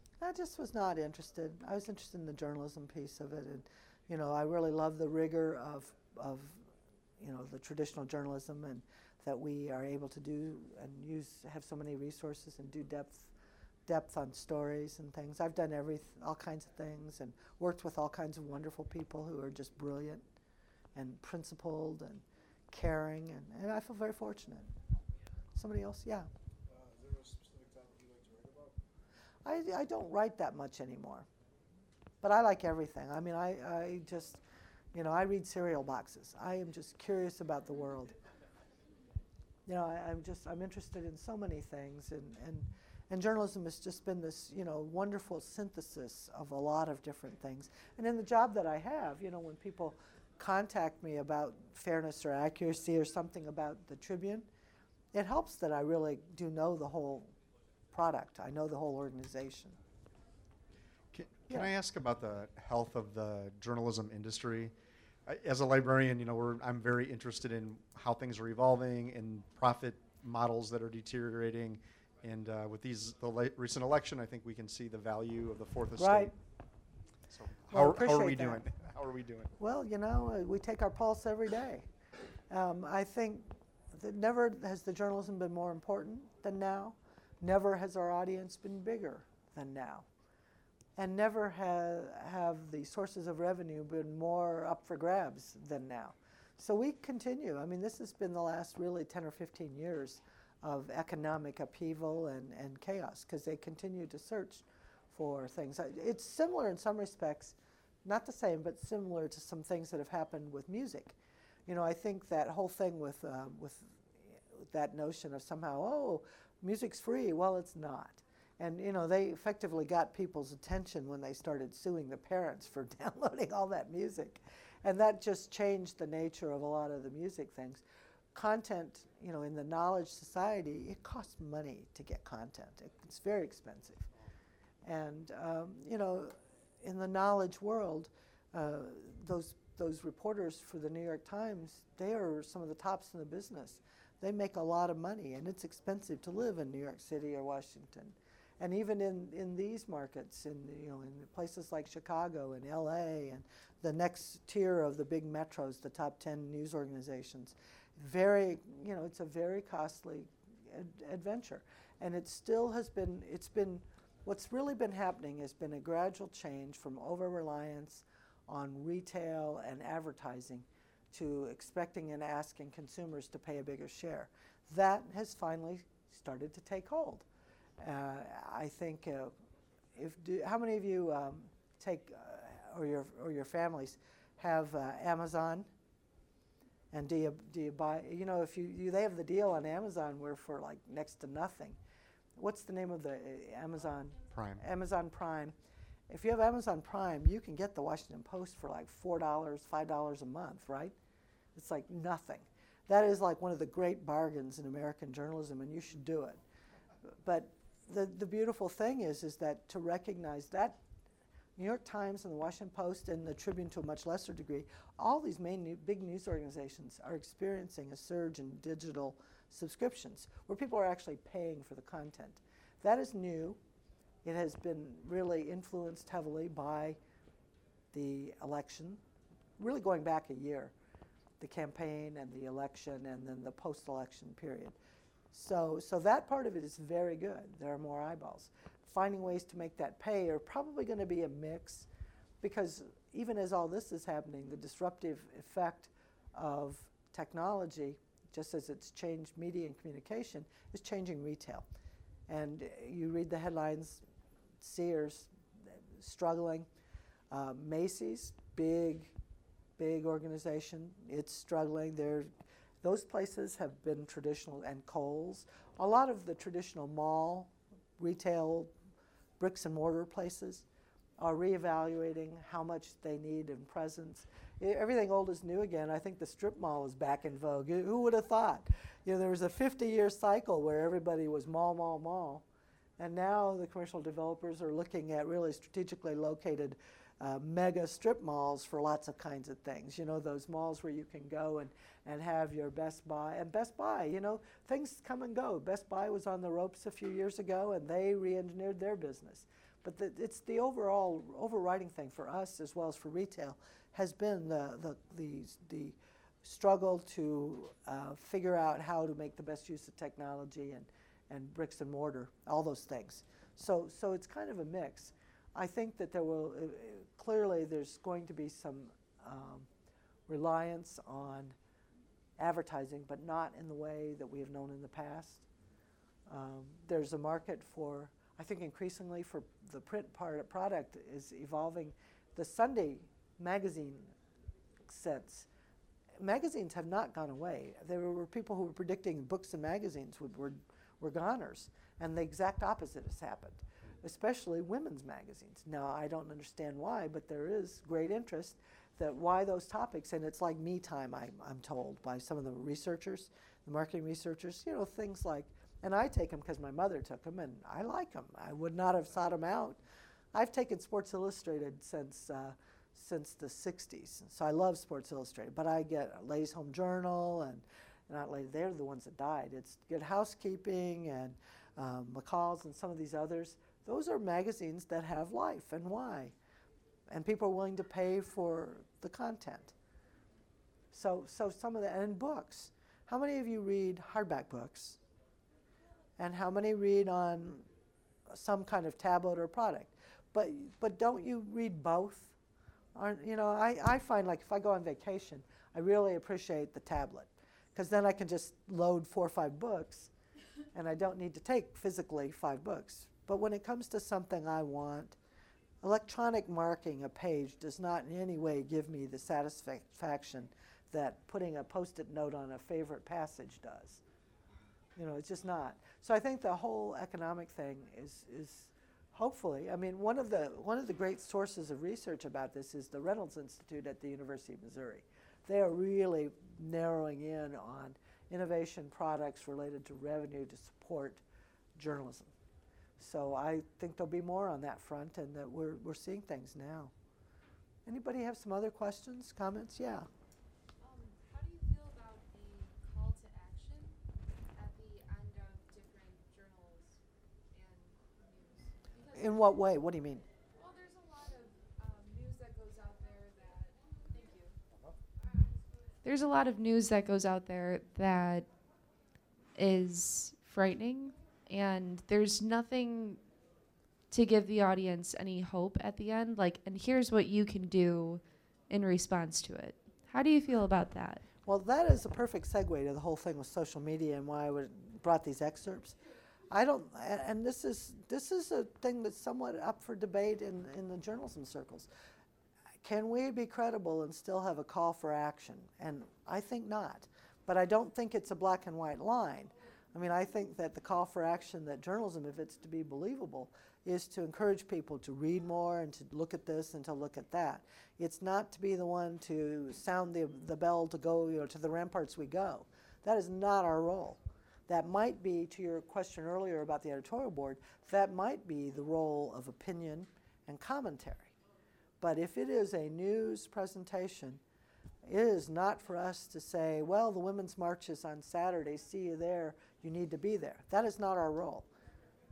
um, I just was not interested. I was interested in the journalism piece of it, and you know, I really love the rigor of of you know the traditional journalism, and that we are able to do and use have so many resources and do depth depth on stories and things. I've done every all kinds of things and worked with all kinds of wonderful people who are just brilliant and principled and caring, and, and I feel very fortunate. Somebody else, yeah. Uh, is there a specific topic you'd like to write about? I, I don't write that much anymore. But I like everything. I mean, I, I just, you know, I read cereal boxes. I am just curious about the world. You know, I, I'm just, I'm interested in so many things. And, and, and journalism has just been this, you know, wonderful synthesis of a lot of different things. And in the job that I have, you know, when people contact me about fairness or accuracy or something about the Tribune, it helps that I really do know the whole product. I know the whole organization. Can, can Yeah. I ask about the health of the journalism industry? I, as a librarian, you know, we're, I'm very interested in how things are evolving and profit models that are deteriorating. And uh, with these the late recent election, I think we can see the value of the fourth estate. Right. So Well, how, how are we that. doing? How are we doing? Well, you know, uh, we take our pulse every day. Um, I think that never has the journalism been more important than now. Never has our audience been bigger than now. And never ha- have the sources of revenue been more up for grabs than now. So we continue. I mean, this has been the last really 10 or 15 years of economic upheaval and, and chaos because they continue to search for things. It's similar in some respects, not the same, but similar to some things that have happened with music. You know, I think that whole thing with, uh, with that notion of somehow, oh, music's free. Well, it's not. And you know, they effectively got people's attention when they started suing the parents for downloading all that music, and that just changed the nature of a lot of the music things. Content, you know, in the knowledge society, it costs money to get content. It's very expensive, and um, you know, in the knowledge world, uh, those those reporters for the New York Times, they are some of the tops in the business. They make a lot of money, and it's expensive to live in New York City or Washington, and even in, in these markets, in you know in places like Chicago and L.A. and the next tier of the big metros, the top ten news organizations, very you know it's a very costly ad- adventure, and it still has been it's been what's really been happening has been a gradual change from over reliance on retail and advertising to expecting and asking consumers to pay a bigger share. That has finally started to take hold. Uh, I think uh, if do, how many of you um, take uh, or your or your families have uh, Amazon? And do you do you buy? You know, if you, you they have the deal on Amazon where for like next to nothing. What's the name of the uh, Amazon? Prime. Amazon Prime. If you have Amazon Prime, you can get the Washington Post for like four dollars, five dollars a month, right? It's like nothing. That is like one of the great bargains in American journalism, and you should do it. But the the beautiful thing is, is that to recognize that, New York Times and the Washington Post and the Tribune to a much lesser degree, all these main new, big news organizations are experiencing a surge in digital subscriptions where people are actually paying for the content. That is new. It has been really influenced heavily by the election, really going back a year, the campaign and the election and then the post-election period. So, so that part of it is very good. There are more eyeballs. Finding ways to make that pay are probably going to be a mix because even as all this is happening, the disruptive effect of technology, just as it's changed media and communication, is changing retail. And you read the headlines Sears struggling, uh, Macy's, big, big organization, it's struggling. They're, those places have been traditional, and Kohl's. A lot of the traditional mall, retail, bricks and mortar places are reevaluating how much they need in presence. Everything old is new again. I think the strip mall is back in vogue. Who- Who would have thought? You know, there was a 50-year cycle where everybody was mall, mall, mall, and now the commercial developers are looking at really strategically located uh, mega strip malls for lots of kinds of things. You know, those malls where you can go and, and have your Best Buy. And Best Buy, you know, things come and go. Best Buy was on the ropes a few years ago and they re engineered their business. But the, it's the overall overriding thing for us as well as for retail has been the, the, the, the struggle to uh, figure out how to make the best use of technology and, and bricks and mortar, all those things. So, so it's kind of a mix. I think that there will uh, uh, clearly there's going to be some um, reliance on advertising, but not in the way that we have known in the past. Um, there's a market for, I think, increasingly for the print part product is evolving. The Sunday magazine sense. Magazines have not gone away. There were people who were predicting books and magazines would, were, were goners, and the exact opposite has happened, especially women's magazines. Now, I don't understand why, but there is great interest that why those topics, and it's like me time, I'm, I'm told by some of the researchers, the marketing researchers, you know, things like, and I take them because my mother took them, and I like them. I would not have sought them out. I've taken Sports Illustrated since. Uh, since the 60s. So I love Sports Illustrated, but I get Ladies Home Journal and not Lady, they're the ones that died. It's Good Housekeeping and um, McCall's and some of these others. Those are magazines that have life and why. And people are willing to pay for the content. So, so some of the, and books. How many of you read hardback books? And how many read on some kind of tablet or product? But, but don't you read both? Aren't, you know, I, I find like if I go on vacation, I really appreciate the tablet because then I can just load four or five books and I don't need to take physically five books. But when it comes to something I want, electronic marking a page does not in any way give me the satisfaction that putting a post it note on a favorite passage does. You know, it's just not. So I think the whole economic thing is, is hopefully, I mean, one of the one of the great sources of research about this is the Reynolds Institute at the University of Missouri. They are really narrowing in on innovation products related to revenue to support journalism. So I think there'll be more on that front, and that we're we're seeing things now. Anybody have some other questions, comments? Yeah. Um, how do you feel about the call to action at the end of different journals and news? Because In what way? What do you mean? well, there's a lot of um, news that goes out there that. Thank you. There's a lot of news that goes out there that is frightening, and there's nothing to give the audience any hope at the end. Like, and here's what you can do in response to it. How do you feel about that? Well, that is a perfect segue to the whole thing with social media and why I would, brought these excerpts. I don't, a- and this is this is a thing that's somewhat up for debate in, in the journalism circles. Can we be credible and still have a call for action? And I think not. But I don't think it's a black and white line. I mean, I think that the call for action that journalism, if it's to be believable, is to encourage people to read more and to look at this and to look at that. It's not to be the one to sound the, the bell to go, you know, to the ramparts we go. That is not our role. That might be, to your question earlier about the editorial board, that might be the role of opinion and commentary. But if it is a news presentation, it is not for us to say, well, the Women's March is on Saturday, see you there, you need to be there. That is not our role.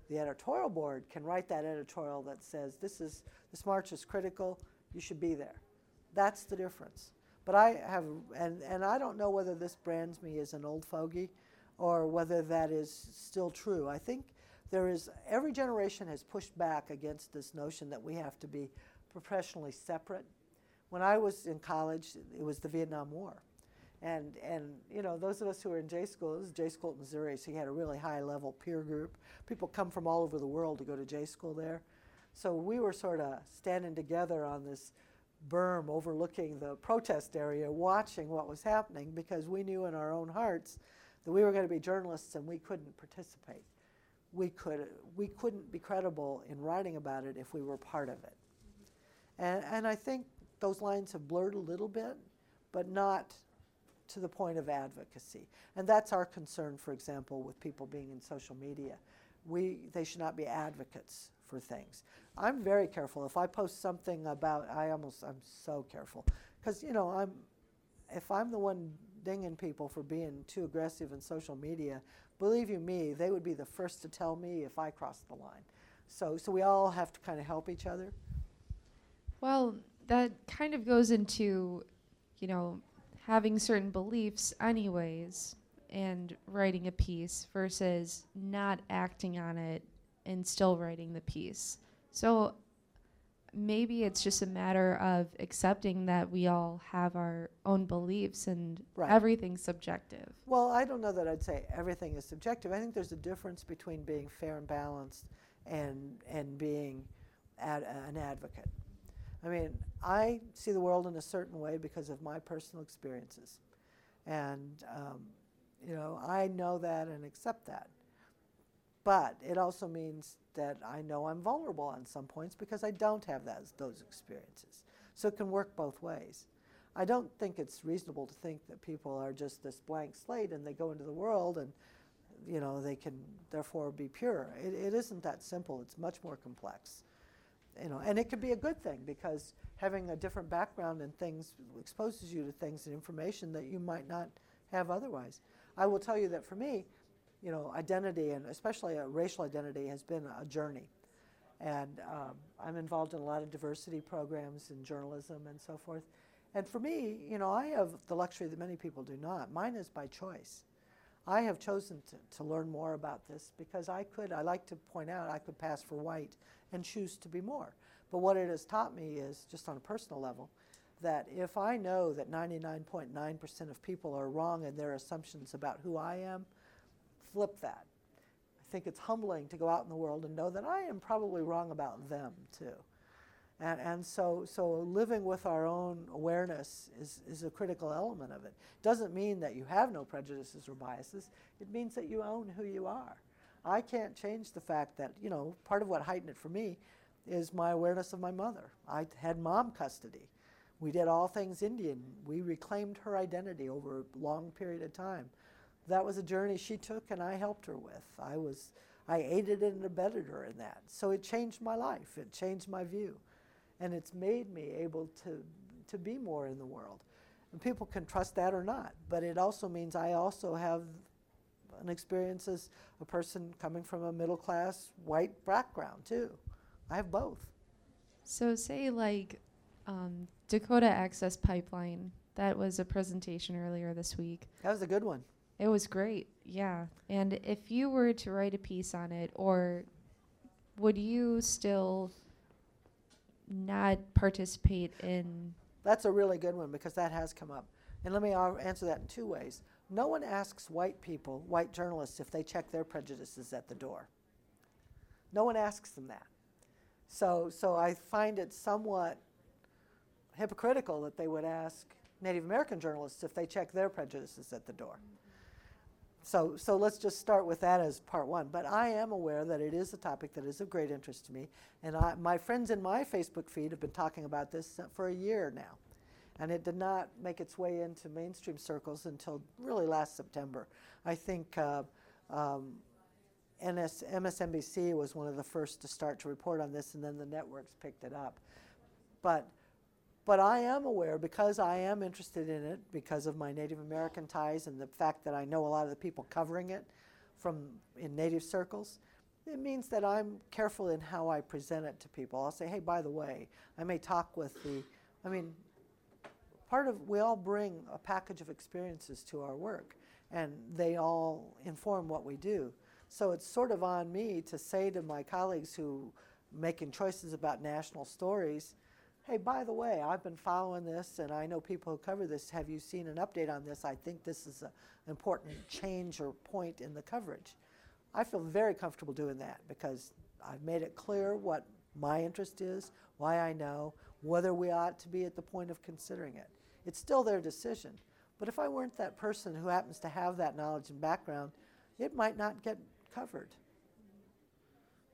The editorial board can write that editorial that says, this, is, this march is critical, you should be there. That's the difference. But I have, and, and I don't know whether this brands me as an old fogey or whether that is still true. I think there is, every generation has pushed back against this notion that we have to be professionally separate. When I was in college, it was the Vietnam War. And, and you know, those of us who were in J school, this is J school at Missouri, so you had a really high level peer group. People come from all over the world to go to J school there. So we were sort of standing together on this berm overlooking the protest area, watching what was happening because we knew in our own hearts that we were going to be journalists and we couldn't participate. We, could, we couldn't be credible in writing about it if we were part of it. And, and I think those lines have blurred a little bit, but not to the point of advocacy. And that's our concern, for example, with people being in social media. We, they should not be advocates for things. I'm very careful. If I post something about, I almost, I'm so careful. Because, you know, I'm, if I'm the one dinging people for being too aggressive in social media, believe you me, they would be the first to tell me if I crossed the line. So, so we all have to kind of help each other. Well, that kind of goes into, you know, having certain beliefs, anyways, and writing a piece versus not acting on it and still writing the piece. So maybe it's just a matter of accepting that we all have our own beliefs and Right. everything's subjective. Well, I don't know that I'd say everything is subjective. I think there's a difference between being fair and balanced and, and being ad, an advocate. I mean, I see the world in a certain way because of my personal experiences. And, um, you know, I know that and accept that. But it also means that I know I'm vulnerable on some points because I don't have those, those experiences. So it can work both ways. I don't think it's reasonable to think that people are just this blank slate and they go into the world and, you know, they can therefore be pure. It, it isn't that simple. It's much more complex. You know, and it could be a good thing because having a different background and things exposes you to things and information that you might not have otherwise. I will tell you that for me, you know, identity and especially a racial identity has been a journey. And um, I'm involved in a lot of diversity programs in journalism and so forth. And for me, you know, I have the luxury that many people do not. Mine is by choice. I have chosen to, to learn more about this because I could, I like to point out, I could pass for white and choose to be more. But what it has taught me is, just on a personal level, that if I know that 99.9% of people are wrong in their assumptions about who I am, flip that. I think it's humbling to go out in the world and know that I am probably wrong about them too. And, and so, so living with our own awareness is, is a critical element of it. Doesn't mean that you have no prejudices or biases. It means that you own who you are. I can't change the fact that, you know, part of what heightened it for me is my awareness of my mother. I had mom custody. We did all things Indian. We reclaimed her identity over a long period of time. That was a journey she took and I helped her with. I was I aided and abetted her in that. So it changed my life. It changed my view. And it's made me able to to be more in the world. And people can trust that or not, but it also means I also have an experience as a person coming from a middle class white background too. I have both. So say like um, Dakota Access Pipeline. That was a presentation earlier this week. That was a good one. It was great, yeah. And if you were to write a piece on it, or would you still not participate in? That's a really good one because that has come up. And let me answer that in two ways. No one asks white people, white journalists, if they check their prejudices at the door. No one asks them that. So, so I find it somewhat hypocritical that they would ask Native American journalists if they check their prejudices at the door. So, so let's just start with that as part one. But I am aware that it is a topic that is of great interest to me. And I, my friends in my Facebook feed have been talking about this for a year now. And it did not make its way into mainstream circles until really last September. I think uh, um, NS, MSNBC was one of the first to start to report on this, and then the networks picked it up. But But I am aware because I am interested in it because of my Native American ties and the fact that I know a lot of the people covering it from in Native circles. It means that I'm careful in how I present it to people. I'll say, hey, by the way, I may talk with the, I mean, part of we all bring a package of experiences to our work and they all inform what we do so it's sort of on me to say to my colleagues who making choices about national stories hey by the way i've been following this and i know people who cover this. Have you seen an update on this? I think this is an important change or point in the coverage. I feel very comfortable doing that because i've made it clear what my interest is why i know whether we ought to be at the point of considering it. It's still their decision. But if I weren't that person who happens to have that knowledge and background, it might not get covered.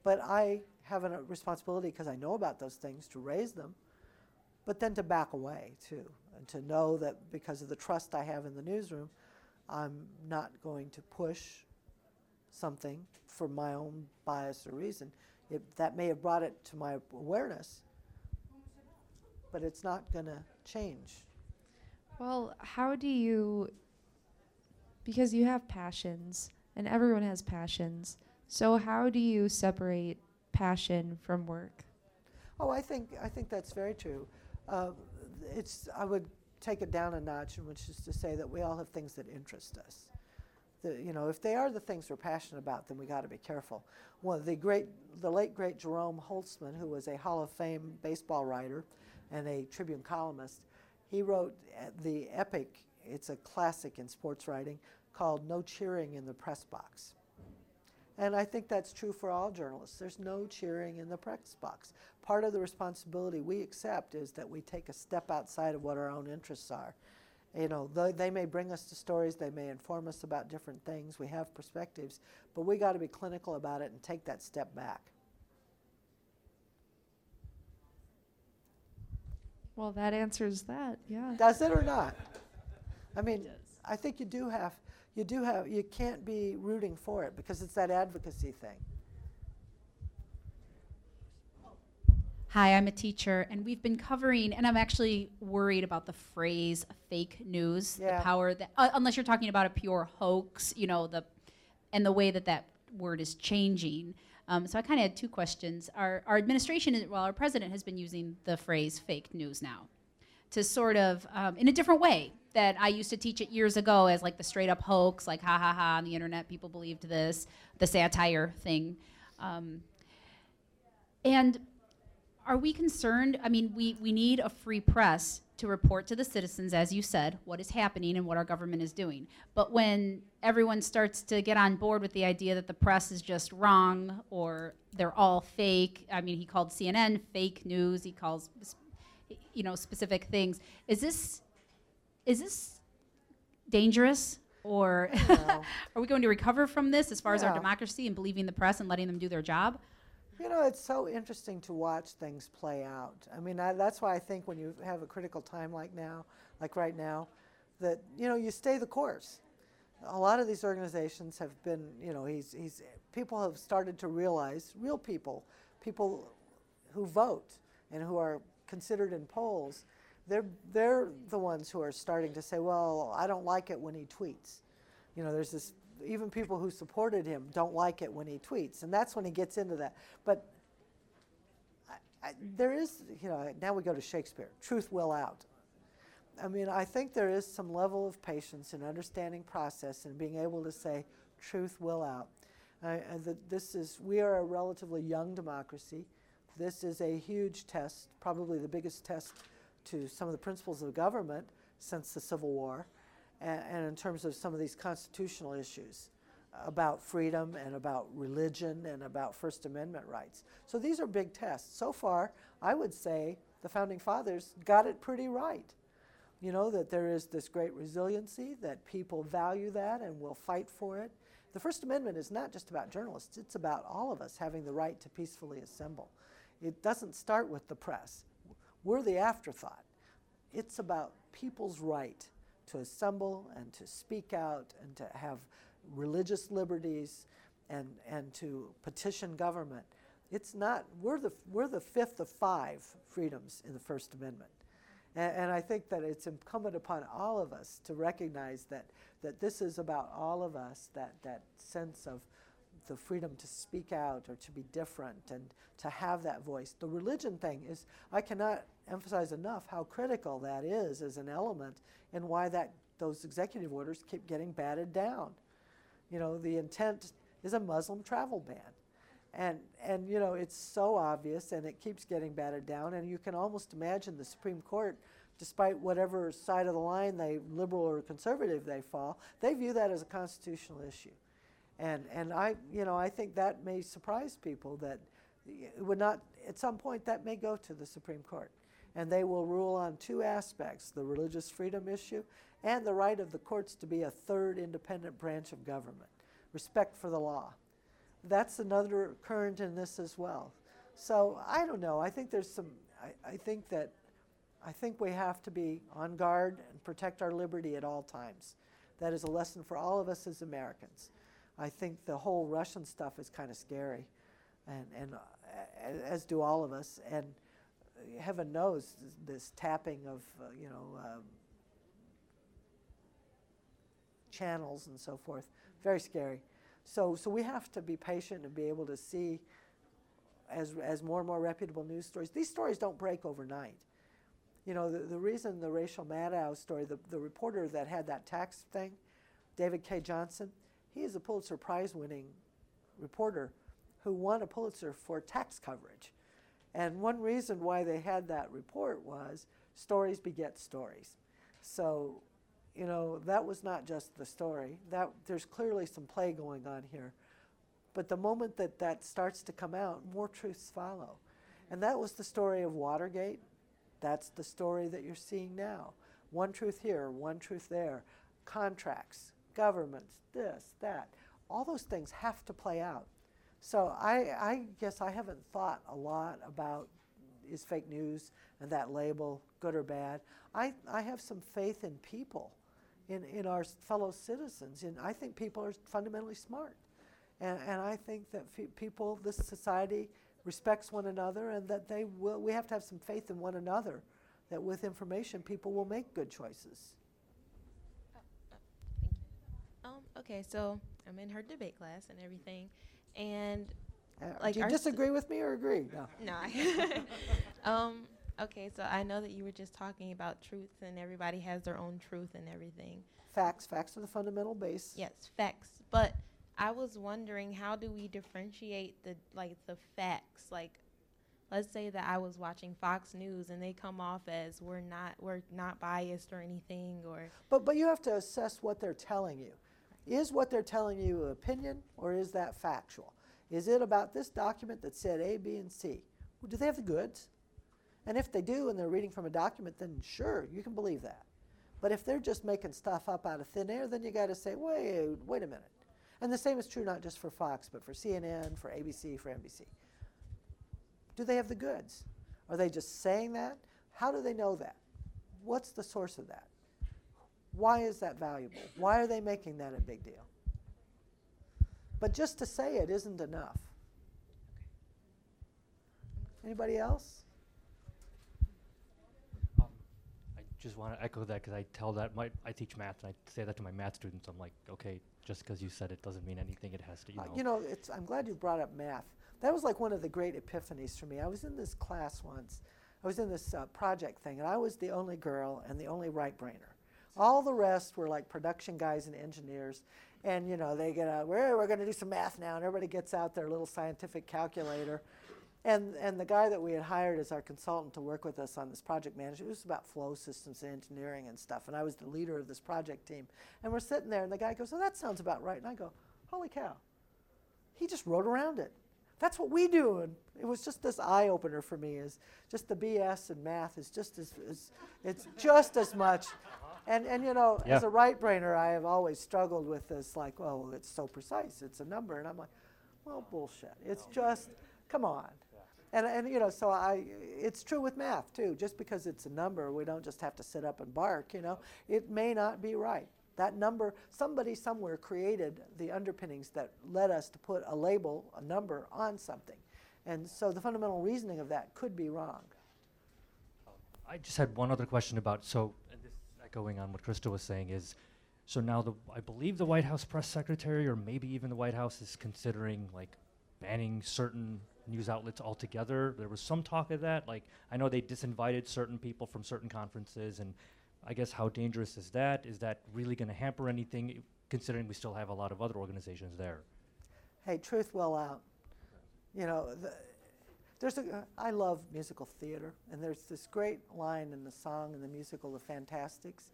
But I have a responsibility because I know about those things to raise them, but then to back away too, and to know that because of the trust I have in the newsroom, I'm not going to push something for my own bias or reason. It, that may have brought it to my awareness, but it's not going to change. Well, how do you because you have passions and everyone has passions. So how do you separate passion from work? Oh, I think I think that's very true. Uh, it's I would take it down a notch, which is to say that we all have things that interest us. The, you know, if they are the things we're passionate about, then we got to be careful. Well, the great, the late great Jerome Holtzman, who was a Hall of Fame baseball writer and a Tribune columnist, he wrote uh, the epic, it's a classic in sports writing, called No Cheering in the Press Box. And I think that's true for all journalists. There's no cheering in the press box. Part of the responsibility we accept is that we take a step outside of what our own interests are. You know, they, they may bring us to stories, they may inform us about different things, we have perspectives, but we got to be clinical about it and take that step back. Well, that answers that. Yeah. Does it or not? I mean, I think you do have, you do have, you can't be rooting for it because it's that advocacy thing. Hi, I'm a teacher, and we've been covering, and I'm actually worried about the phrase fake news, Yeah. the power that, uh, unless you're talking about a pure hoax, you know, the, and the way that that word is changing. Um, so I kind of had two questions. Our, our administration, is, well, our president has been using the phrase fake news now to sort of, um, in a different way that I used to teach it years ago as like the straight up hoax, like ha ha ha on the internet, people believed this, the satire thing. Um, and are we concerned? I mean, we, we need a free press to report to the citizens, as you said, what is happening and what our government is doing. But when everyone starts to get on board with the idea that the press is just wrong or they're all fake, I mean, he called CNN fake news. He calls, you know, specific things. Is this is this dangerous? Or are we going to recover from this as far as our democracy and believing the press and letting them do their job? You know, it's so interesting to watch things play out. I mean, I, that's why I think when you have a critical time like now, like right now, that you know you stay the course. A lot of these organizations have been, you know, he's, he's people have started to realize, real people, people who vote and who are considered in polls, they're they're the ones who are starting to say, well, I don't like it when he tweets. You know, there's this even people who supported him don't like it when he tweets, and that's when he gets into that. But I, I, there is, you know, now we go to Shakespeare. Truth will out. I mean, I think there is some level of patience and understanding process and being able to say, truth will out. And that this is, we are a relatively young democracy. This is a huge test, probably the biggest test to some of the principles of government since the Civil War, and, and in terms of some of these constitutional issues about freedom and about religion and about First Amendment rights. So these are big tests. So far, I would say the founding fathers got it pretty right. You know, that there is this great resiliency, that people value that and will fight for it. The First Amendment is not just about journalists, it's about all of us having the right to peacefully assemble. It doesn't start with the press. We're the afterthought. It's about people's right to assemble and to speak out and to have religious liberties and, and to petition government. It's not, we're the, we're the fifth of five freedoms in the First Amendment. And, and I think that it's incumbent upon all of us to recognize that, that this is about all of us, that, that sense of the freedom to speak out or to be different and to have that voice. The religion thing is, I cannot emphasize enough how critical that is as an element and why that, those executive orders keep getting batted down. You know, the intent is a Muslim travel ban. And, and you know, it's so obvious and it keeps getting batted down. And you can almost imagine the Supreme Court, despite whatever side of the line they, liberal or conservative they fall, they view that as a constitutional issue. And, and I, you know, I think that may surprise people that it would not, at some point, that may go to the Supreme Court. And they will rule on two aspects the religious freedom issue and the right of the courts to be a third independent branch of government, respect for the law. That's another current in this as well. So I don't know. I think there's some, I, I think that, I think we have to be on guard and protect our liberty at all times. That is a lesson for all of us as Americans. I think the whole Russian stuff is kind of scary, and, and uh, as do all of us. And heaven knows this, tapping of, uh, you know, um, channels and so forth, very scary. So, so we have to be patient and be able to see as, as more and more reputable news stories. These stories don't break overnight. You know, the, the reason the Rachel Maddow story, the, the reporter that had that tax thing, David Cay Johnston, he is a Pulitzer Prize winning reporter who won a Pulitzer for tax coverage. And one reason why they had that report was stories beget stories. So, you know, that was not just the story. That there's clearly some play going on here. But the moment that that starts to come out, more truths follow. And that was the story of Watergate. That's the story that you're seeing now. One truth here, one truth there. Contracts, governments, this, that. All those things have to play out. So I, I guess I haven't thought a lot about is fake news and that label good or bad. I, I have some faith in people, in, in our fellow citizens, and I think people are fundamentally smart. And, and I think that people, this society respects one another and that they will, we have to have some faith in one another, that with information, people will make good choices. Um, okay, so I'm in her debate class and everything, and Uh, Like do you our disagree with me or agree? No. no, um, okay, so I know that you were just talking about truth, and everybody has their own truth and everything. Facts, facts are the fundamental base. Yes, facts. But I was wondering, how do we differentiate the like the facts? Like, let's say that I was watching Fox News and they come off as we're not we're not biased or anything, or But, but you have to assess what they're telling you. Is what they're telling you opinion or is that factual? Is it about this document that said A, B, and C? Well, do they have the goods? And if they do and they're reading from a document, then sure, you can believe that. But if they're just making stuff up out of thin air, then you got to say, wait, wait a minute. And the same is true not just for Fox, but for CNN, for ABC, for NBC. Do they have the goods? Are they just saying that? How do they know that? What's the source of that? Why is that valuable? Why are they making that a big deal? But just to say it isn't enough. Anybody else? Um, I just want to echo that because I tell that my I teach math and I say that to my math students. I'm like, okay, just because you said it doesn't mean anything. It has to, you Uh, know. you know, it's, I'm glad you brought up math. That was like one of the great epiphanies for me. I was in this class once. I was in this uh, project thing, and I was the only girl and the only right brainer. All the rest were like production guys and engineers. And, you know, they get out, we're, we're going to do some math now. And everybody gets out their little scientific calculator. And, and the guy that we had hired as our consultant to work with us on this project management, it was about flow systems and engineering and stuff. And I was the leader of this project team. And we're sitting there, and the guy goes, Oh, that sounds about right. And I go, Holy cow. He just wrote around it. That's what we do. And it was just this eye opener for me is just the BS and math is just as, as it's just as much. And, and you know, as a right brainer, I have always struggled with this like, oh, well, it's so precise, it's a number. And I'm like, well, bullshit. It's oh, just, come on. And, and you know, so I, it's true with math too. Just because it's a number, we don't just have to sit up and bark, you know. It may not be right. That number, somebody somewhere created the underpinnings that led us to put a label, a number on something. And so the fundamental reasoning of that could be wrong. I just had one other question about, so, and this is echoing on what Krista was saying, is, so now the, I believe the White House press secretary, or maybe even the White House is considering like banning certain news outlets altogether. There was some talk of that, like, I know they disinvited certain people from certain conferences, and I guess how dangerous is that? Is that really gonna hamper anything, considering we still have a lot of other organizations there? Hey, truth will out. You know, there's a, I love musical theater, and there's this great line in the song in the musical The Fantasticks.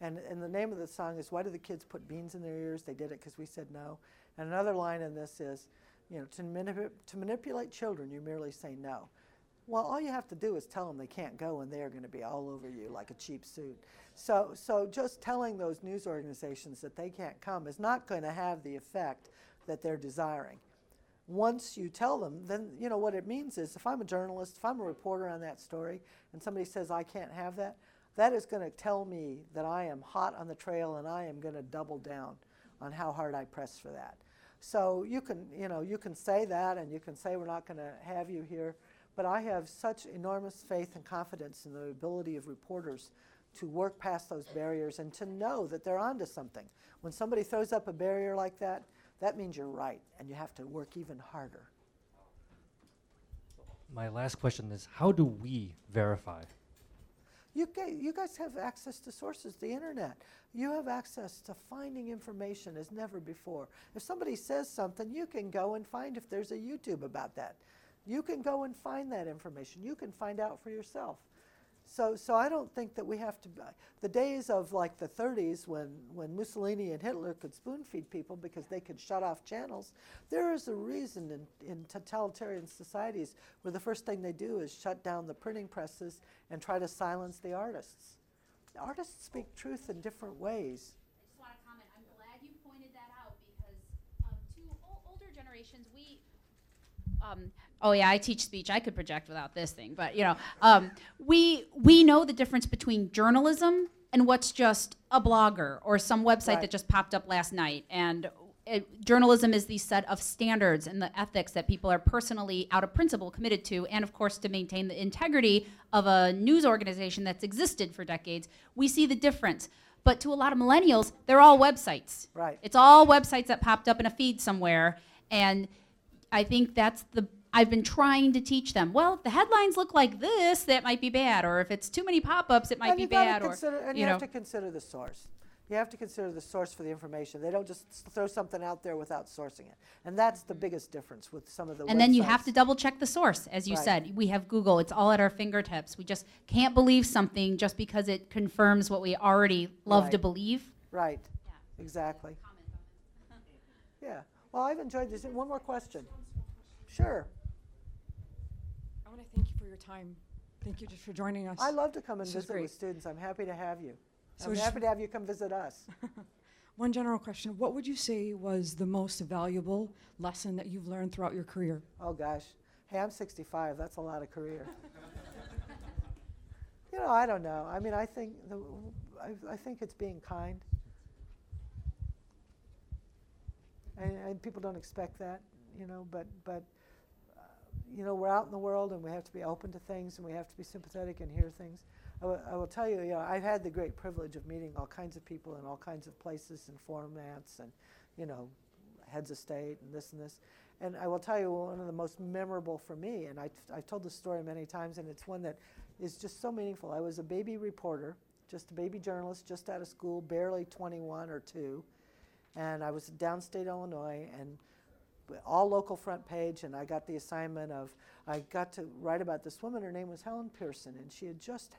And, and the name of the song is Why Do the Kids Put Beans in Their Ears? They did it because we said no. And another line in this is, you know, to, manipu- to manipulate children, you merely say no. Well, all you have to do is tell them they can't go, and they are going to be all over you like a cheap suit. So, so just telling those news organizations that they can't come is not going to have the effect that they're desiring. Once you tell them, then you know what it means is if I'm a journalist, if I'm a reporter on that story, and somebody says I can't have that, that is going to tell me that I am hot on the trail and I am going to double down on how hard I press for that. So you can, you know, you can say that and you can say we're not going to have you here, but I have such enormous faith and confidence in the ability of reporters to work past those barriers and to know that they're onto something. When somebody throws up a barrier like that, that means you're right and you have to work even harder. My last question is, how do we verify? You, ga- you guys have access to sources, the internet. You have access to finding information as never before. If somebody says something, you can go and find if there's a YouTube about that. You can go and find that information. You can find out for yourself. So, so I don't think that we have to. The days of like the 30s when, when Mussolini and Hitler could spoon feed people because they could shut off channels, there is a reason in, in totalitarian societies where the first thing they do is shut down the printing presses and try to silence the artists. The artists speak truth in different ways. I just want to comment. I'm glad you pointed that out because um, to ol- older generations, we. Um, oh yeah, I teach speech. I could project without this thing, but you know, um, we we know the difference between journalism and what's just a blogger or some website Right. that just popped up last night. And it, journalism is the set of standards and the ethics that people are personally, out of principle, committed to, and of course to maintain the integrity of a news organization that's existed for decades. We see the difference. But to a lot of millennials, they're all websites. Right. It's all websites that popped up in a feed somewhere. And I think that's the I've been trying to teach them. Well, if the headlines look like this, that might be bad. Or if it's too many pop-ups, it might and be bad. Or and you you, know, have to consider the source. You have to consider the source for the information. They don't just throw something out there without sourcing it, and that's the mm-hmm. biggest difference with some of the. and then you have to double check the source, as you Right. said. We have Google; it's all at our fingertips. We just can't believe something just because it confirms what we already love to believe. Right. Exactly. Yeah. Well, I've enjoyed this. One more question. Sure. I want to thank you for your time. Thank you just for joining us. I love to come and This is visit great. with students. I'm happy to have you. So I'm just- happy to have you come visit us. One general question What would you say was the most valuable lesson that you've learned throughout your career? Oh gosh. Hey, I'm 65. That's a lot of career. you know, I don't know. I mean, I think the, I, I think it's being kind. And, and people don't expect that, you know, but but you know, we're out in the world and we have to be open to things and we have to be sympathetic and hear things. I will- tell you, you know, I've had the great privilege of meeting all kinds of people in all kinds of places and formats and, you know, heads of state and this and this. And I will tell you, one of the most memorable for me, and I, I've told this story many times, and it's one that is just so meaningful. I was a baby reporter, just a baby journalist, just out of school, barely 21 or 2. And I was downstate Illinois, and all local front page, and I got the assignment of, I got to write about this woman. Her name was Helen Pearson, and she had just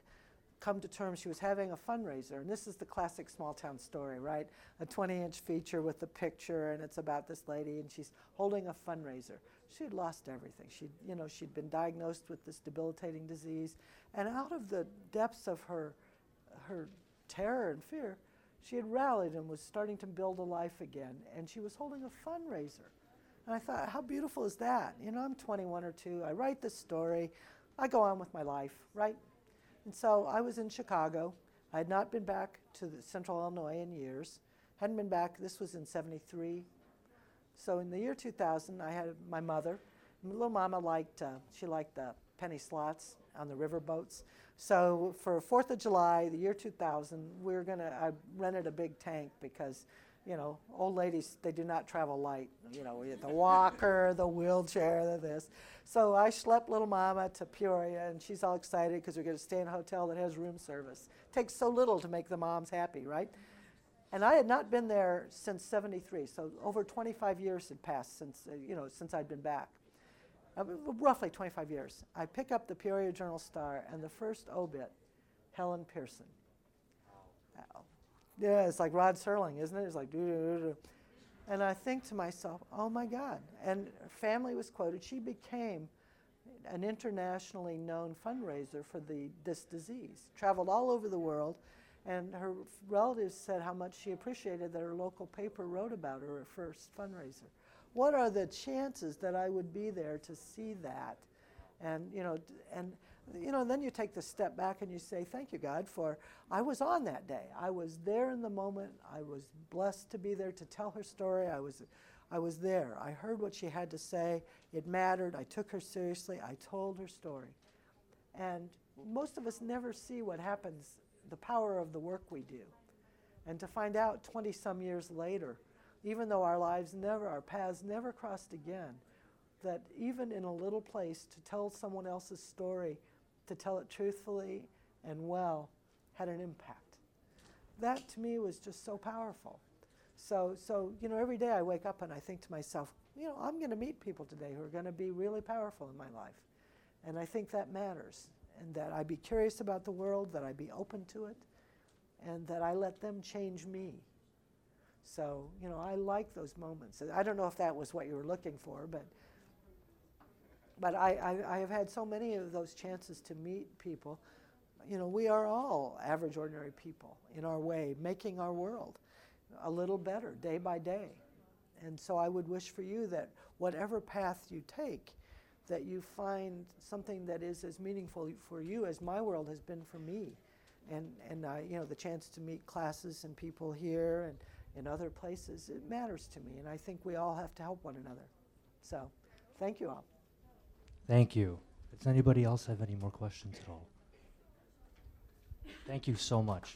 come to terms. She was having a fundraiser, and this is the classic small town story, right? A 20 inch feature with a picture, and it's about this lady, and she's holding a fundraiser. She had lost everything. She, you know, she'd been diagnosed with this debilitating disease, and out of the depths of her, her terror and fear, she had rallied and was starting to build a life again, and she was holding a fundraiser. And I thought, how beautiful is that? You know, I'm 21 or 2. I write this story. I go on with my life, right? And so I was in Chicago. I had not been back to central Illinois in years. Hadn't been back. This was in 73. So in the year 2000, I had my mother. My little mama liked, uh, she liked the penny slots on the river boats. So for Fourth of July, the year 2000, we are gonna. I rented a big tank because, you know, old ladies they do not travel light. You know, the walker, the wheelchair, the this. So I schlepped little mama to Peoria, and she's all excited because we're going to stay in a hotel that has room service. Takes so little to make the moms happy, right? And I had not been there since '73, so over 25 years had passed since uh, you know since I'd been back. Uh, roughly 25 years. I pick up the Peoria Journal Star, and the first obit, Helen Pearson. Yeah, it's like Rod Serling, isn't it? It's like, doo-doo-doo-doo. and I think to myself, oh my God. And family was quoted. She became an internationally known fundraiser for the, this disease, traveled all over the world. And her relatives said how much she appreciated that her local paper wrote about her, her first fundraiser what are the chances that I would be there to see that? And you know, and you know, and then you take the step back and you say, "Thank you, God, for I was on that day. I was there in the moment. I was blessed to be there to tell her story. I was, I was there. I heard what she had to say. It mattered. I took her seriously. I told her story. And most of us never see what happens, the power of the work we do, and to find out 20 some years later." even though our lives never, our paths never crossed again, that even in a little place, to tell someone else's story, to tell it truthfully and well, had an impact. That to me was just so powerful. So, so you know, every day I wake up and I think to myself, you know, I'm going to meet people today who are going to be really powerful in my life. And I think that matters. And that I be curious about the world, that I be open to it, and that I let them change me. So, you know, I like those moments. I don't know if that was what you were looking for, but but I, I, I have had so many of those chances to meet people. You know, we are all average, ordinary people in our way, making our world a little better day by day. And so I would wish for you that whatever path you take, that you find something that is as meaningful for you as my world has been for me. And, and you know, the chance to meet classes and people here and in other places, it matters to me. And I think we all have to help one another. So thank you all. Thank you. Does anybody else have any more questions at all? Thank you so much.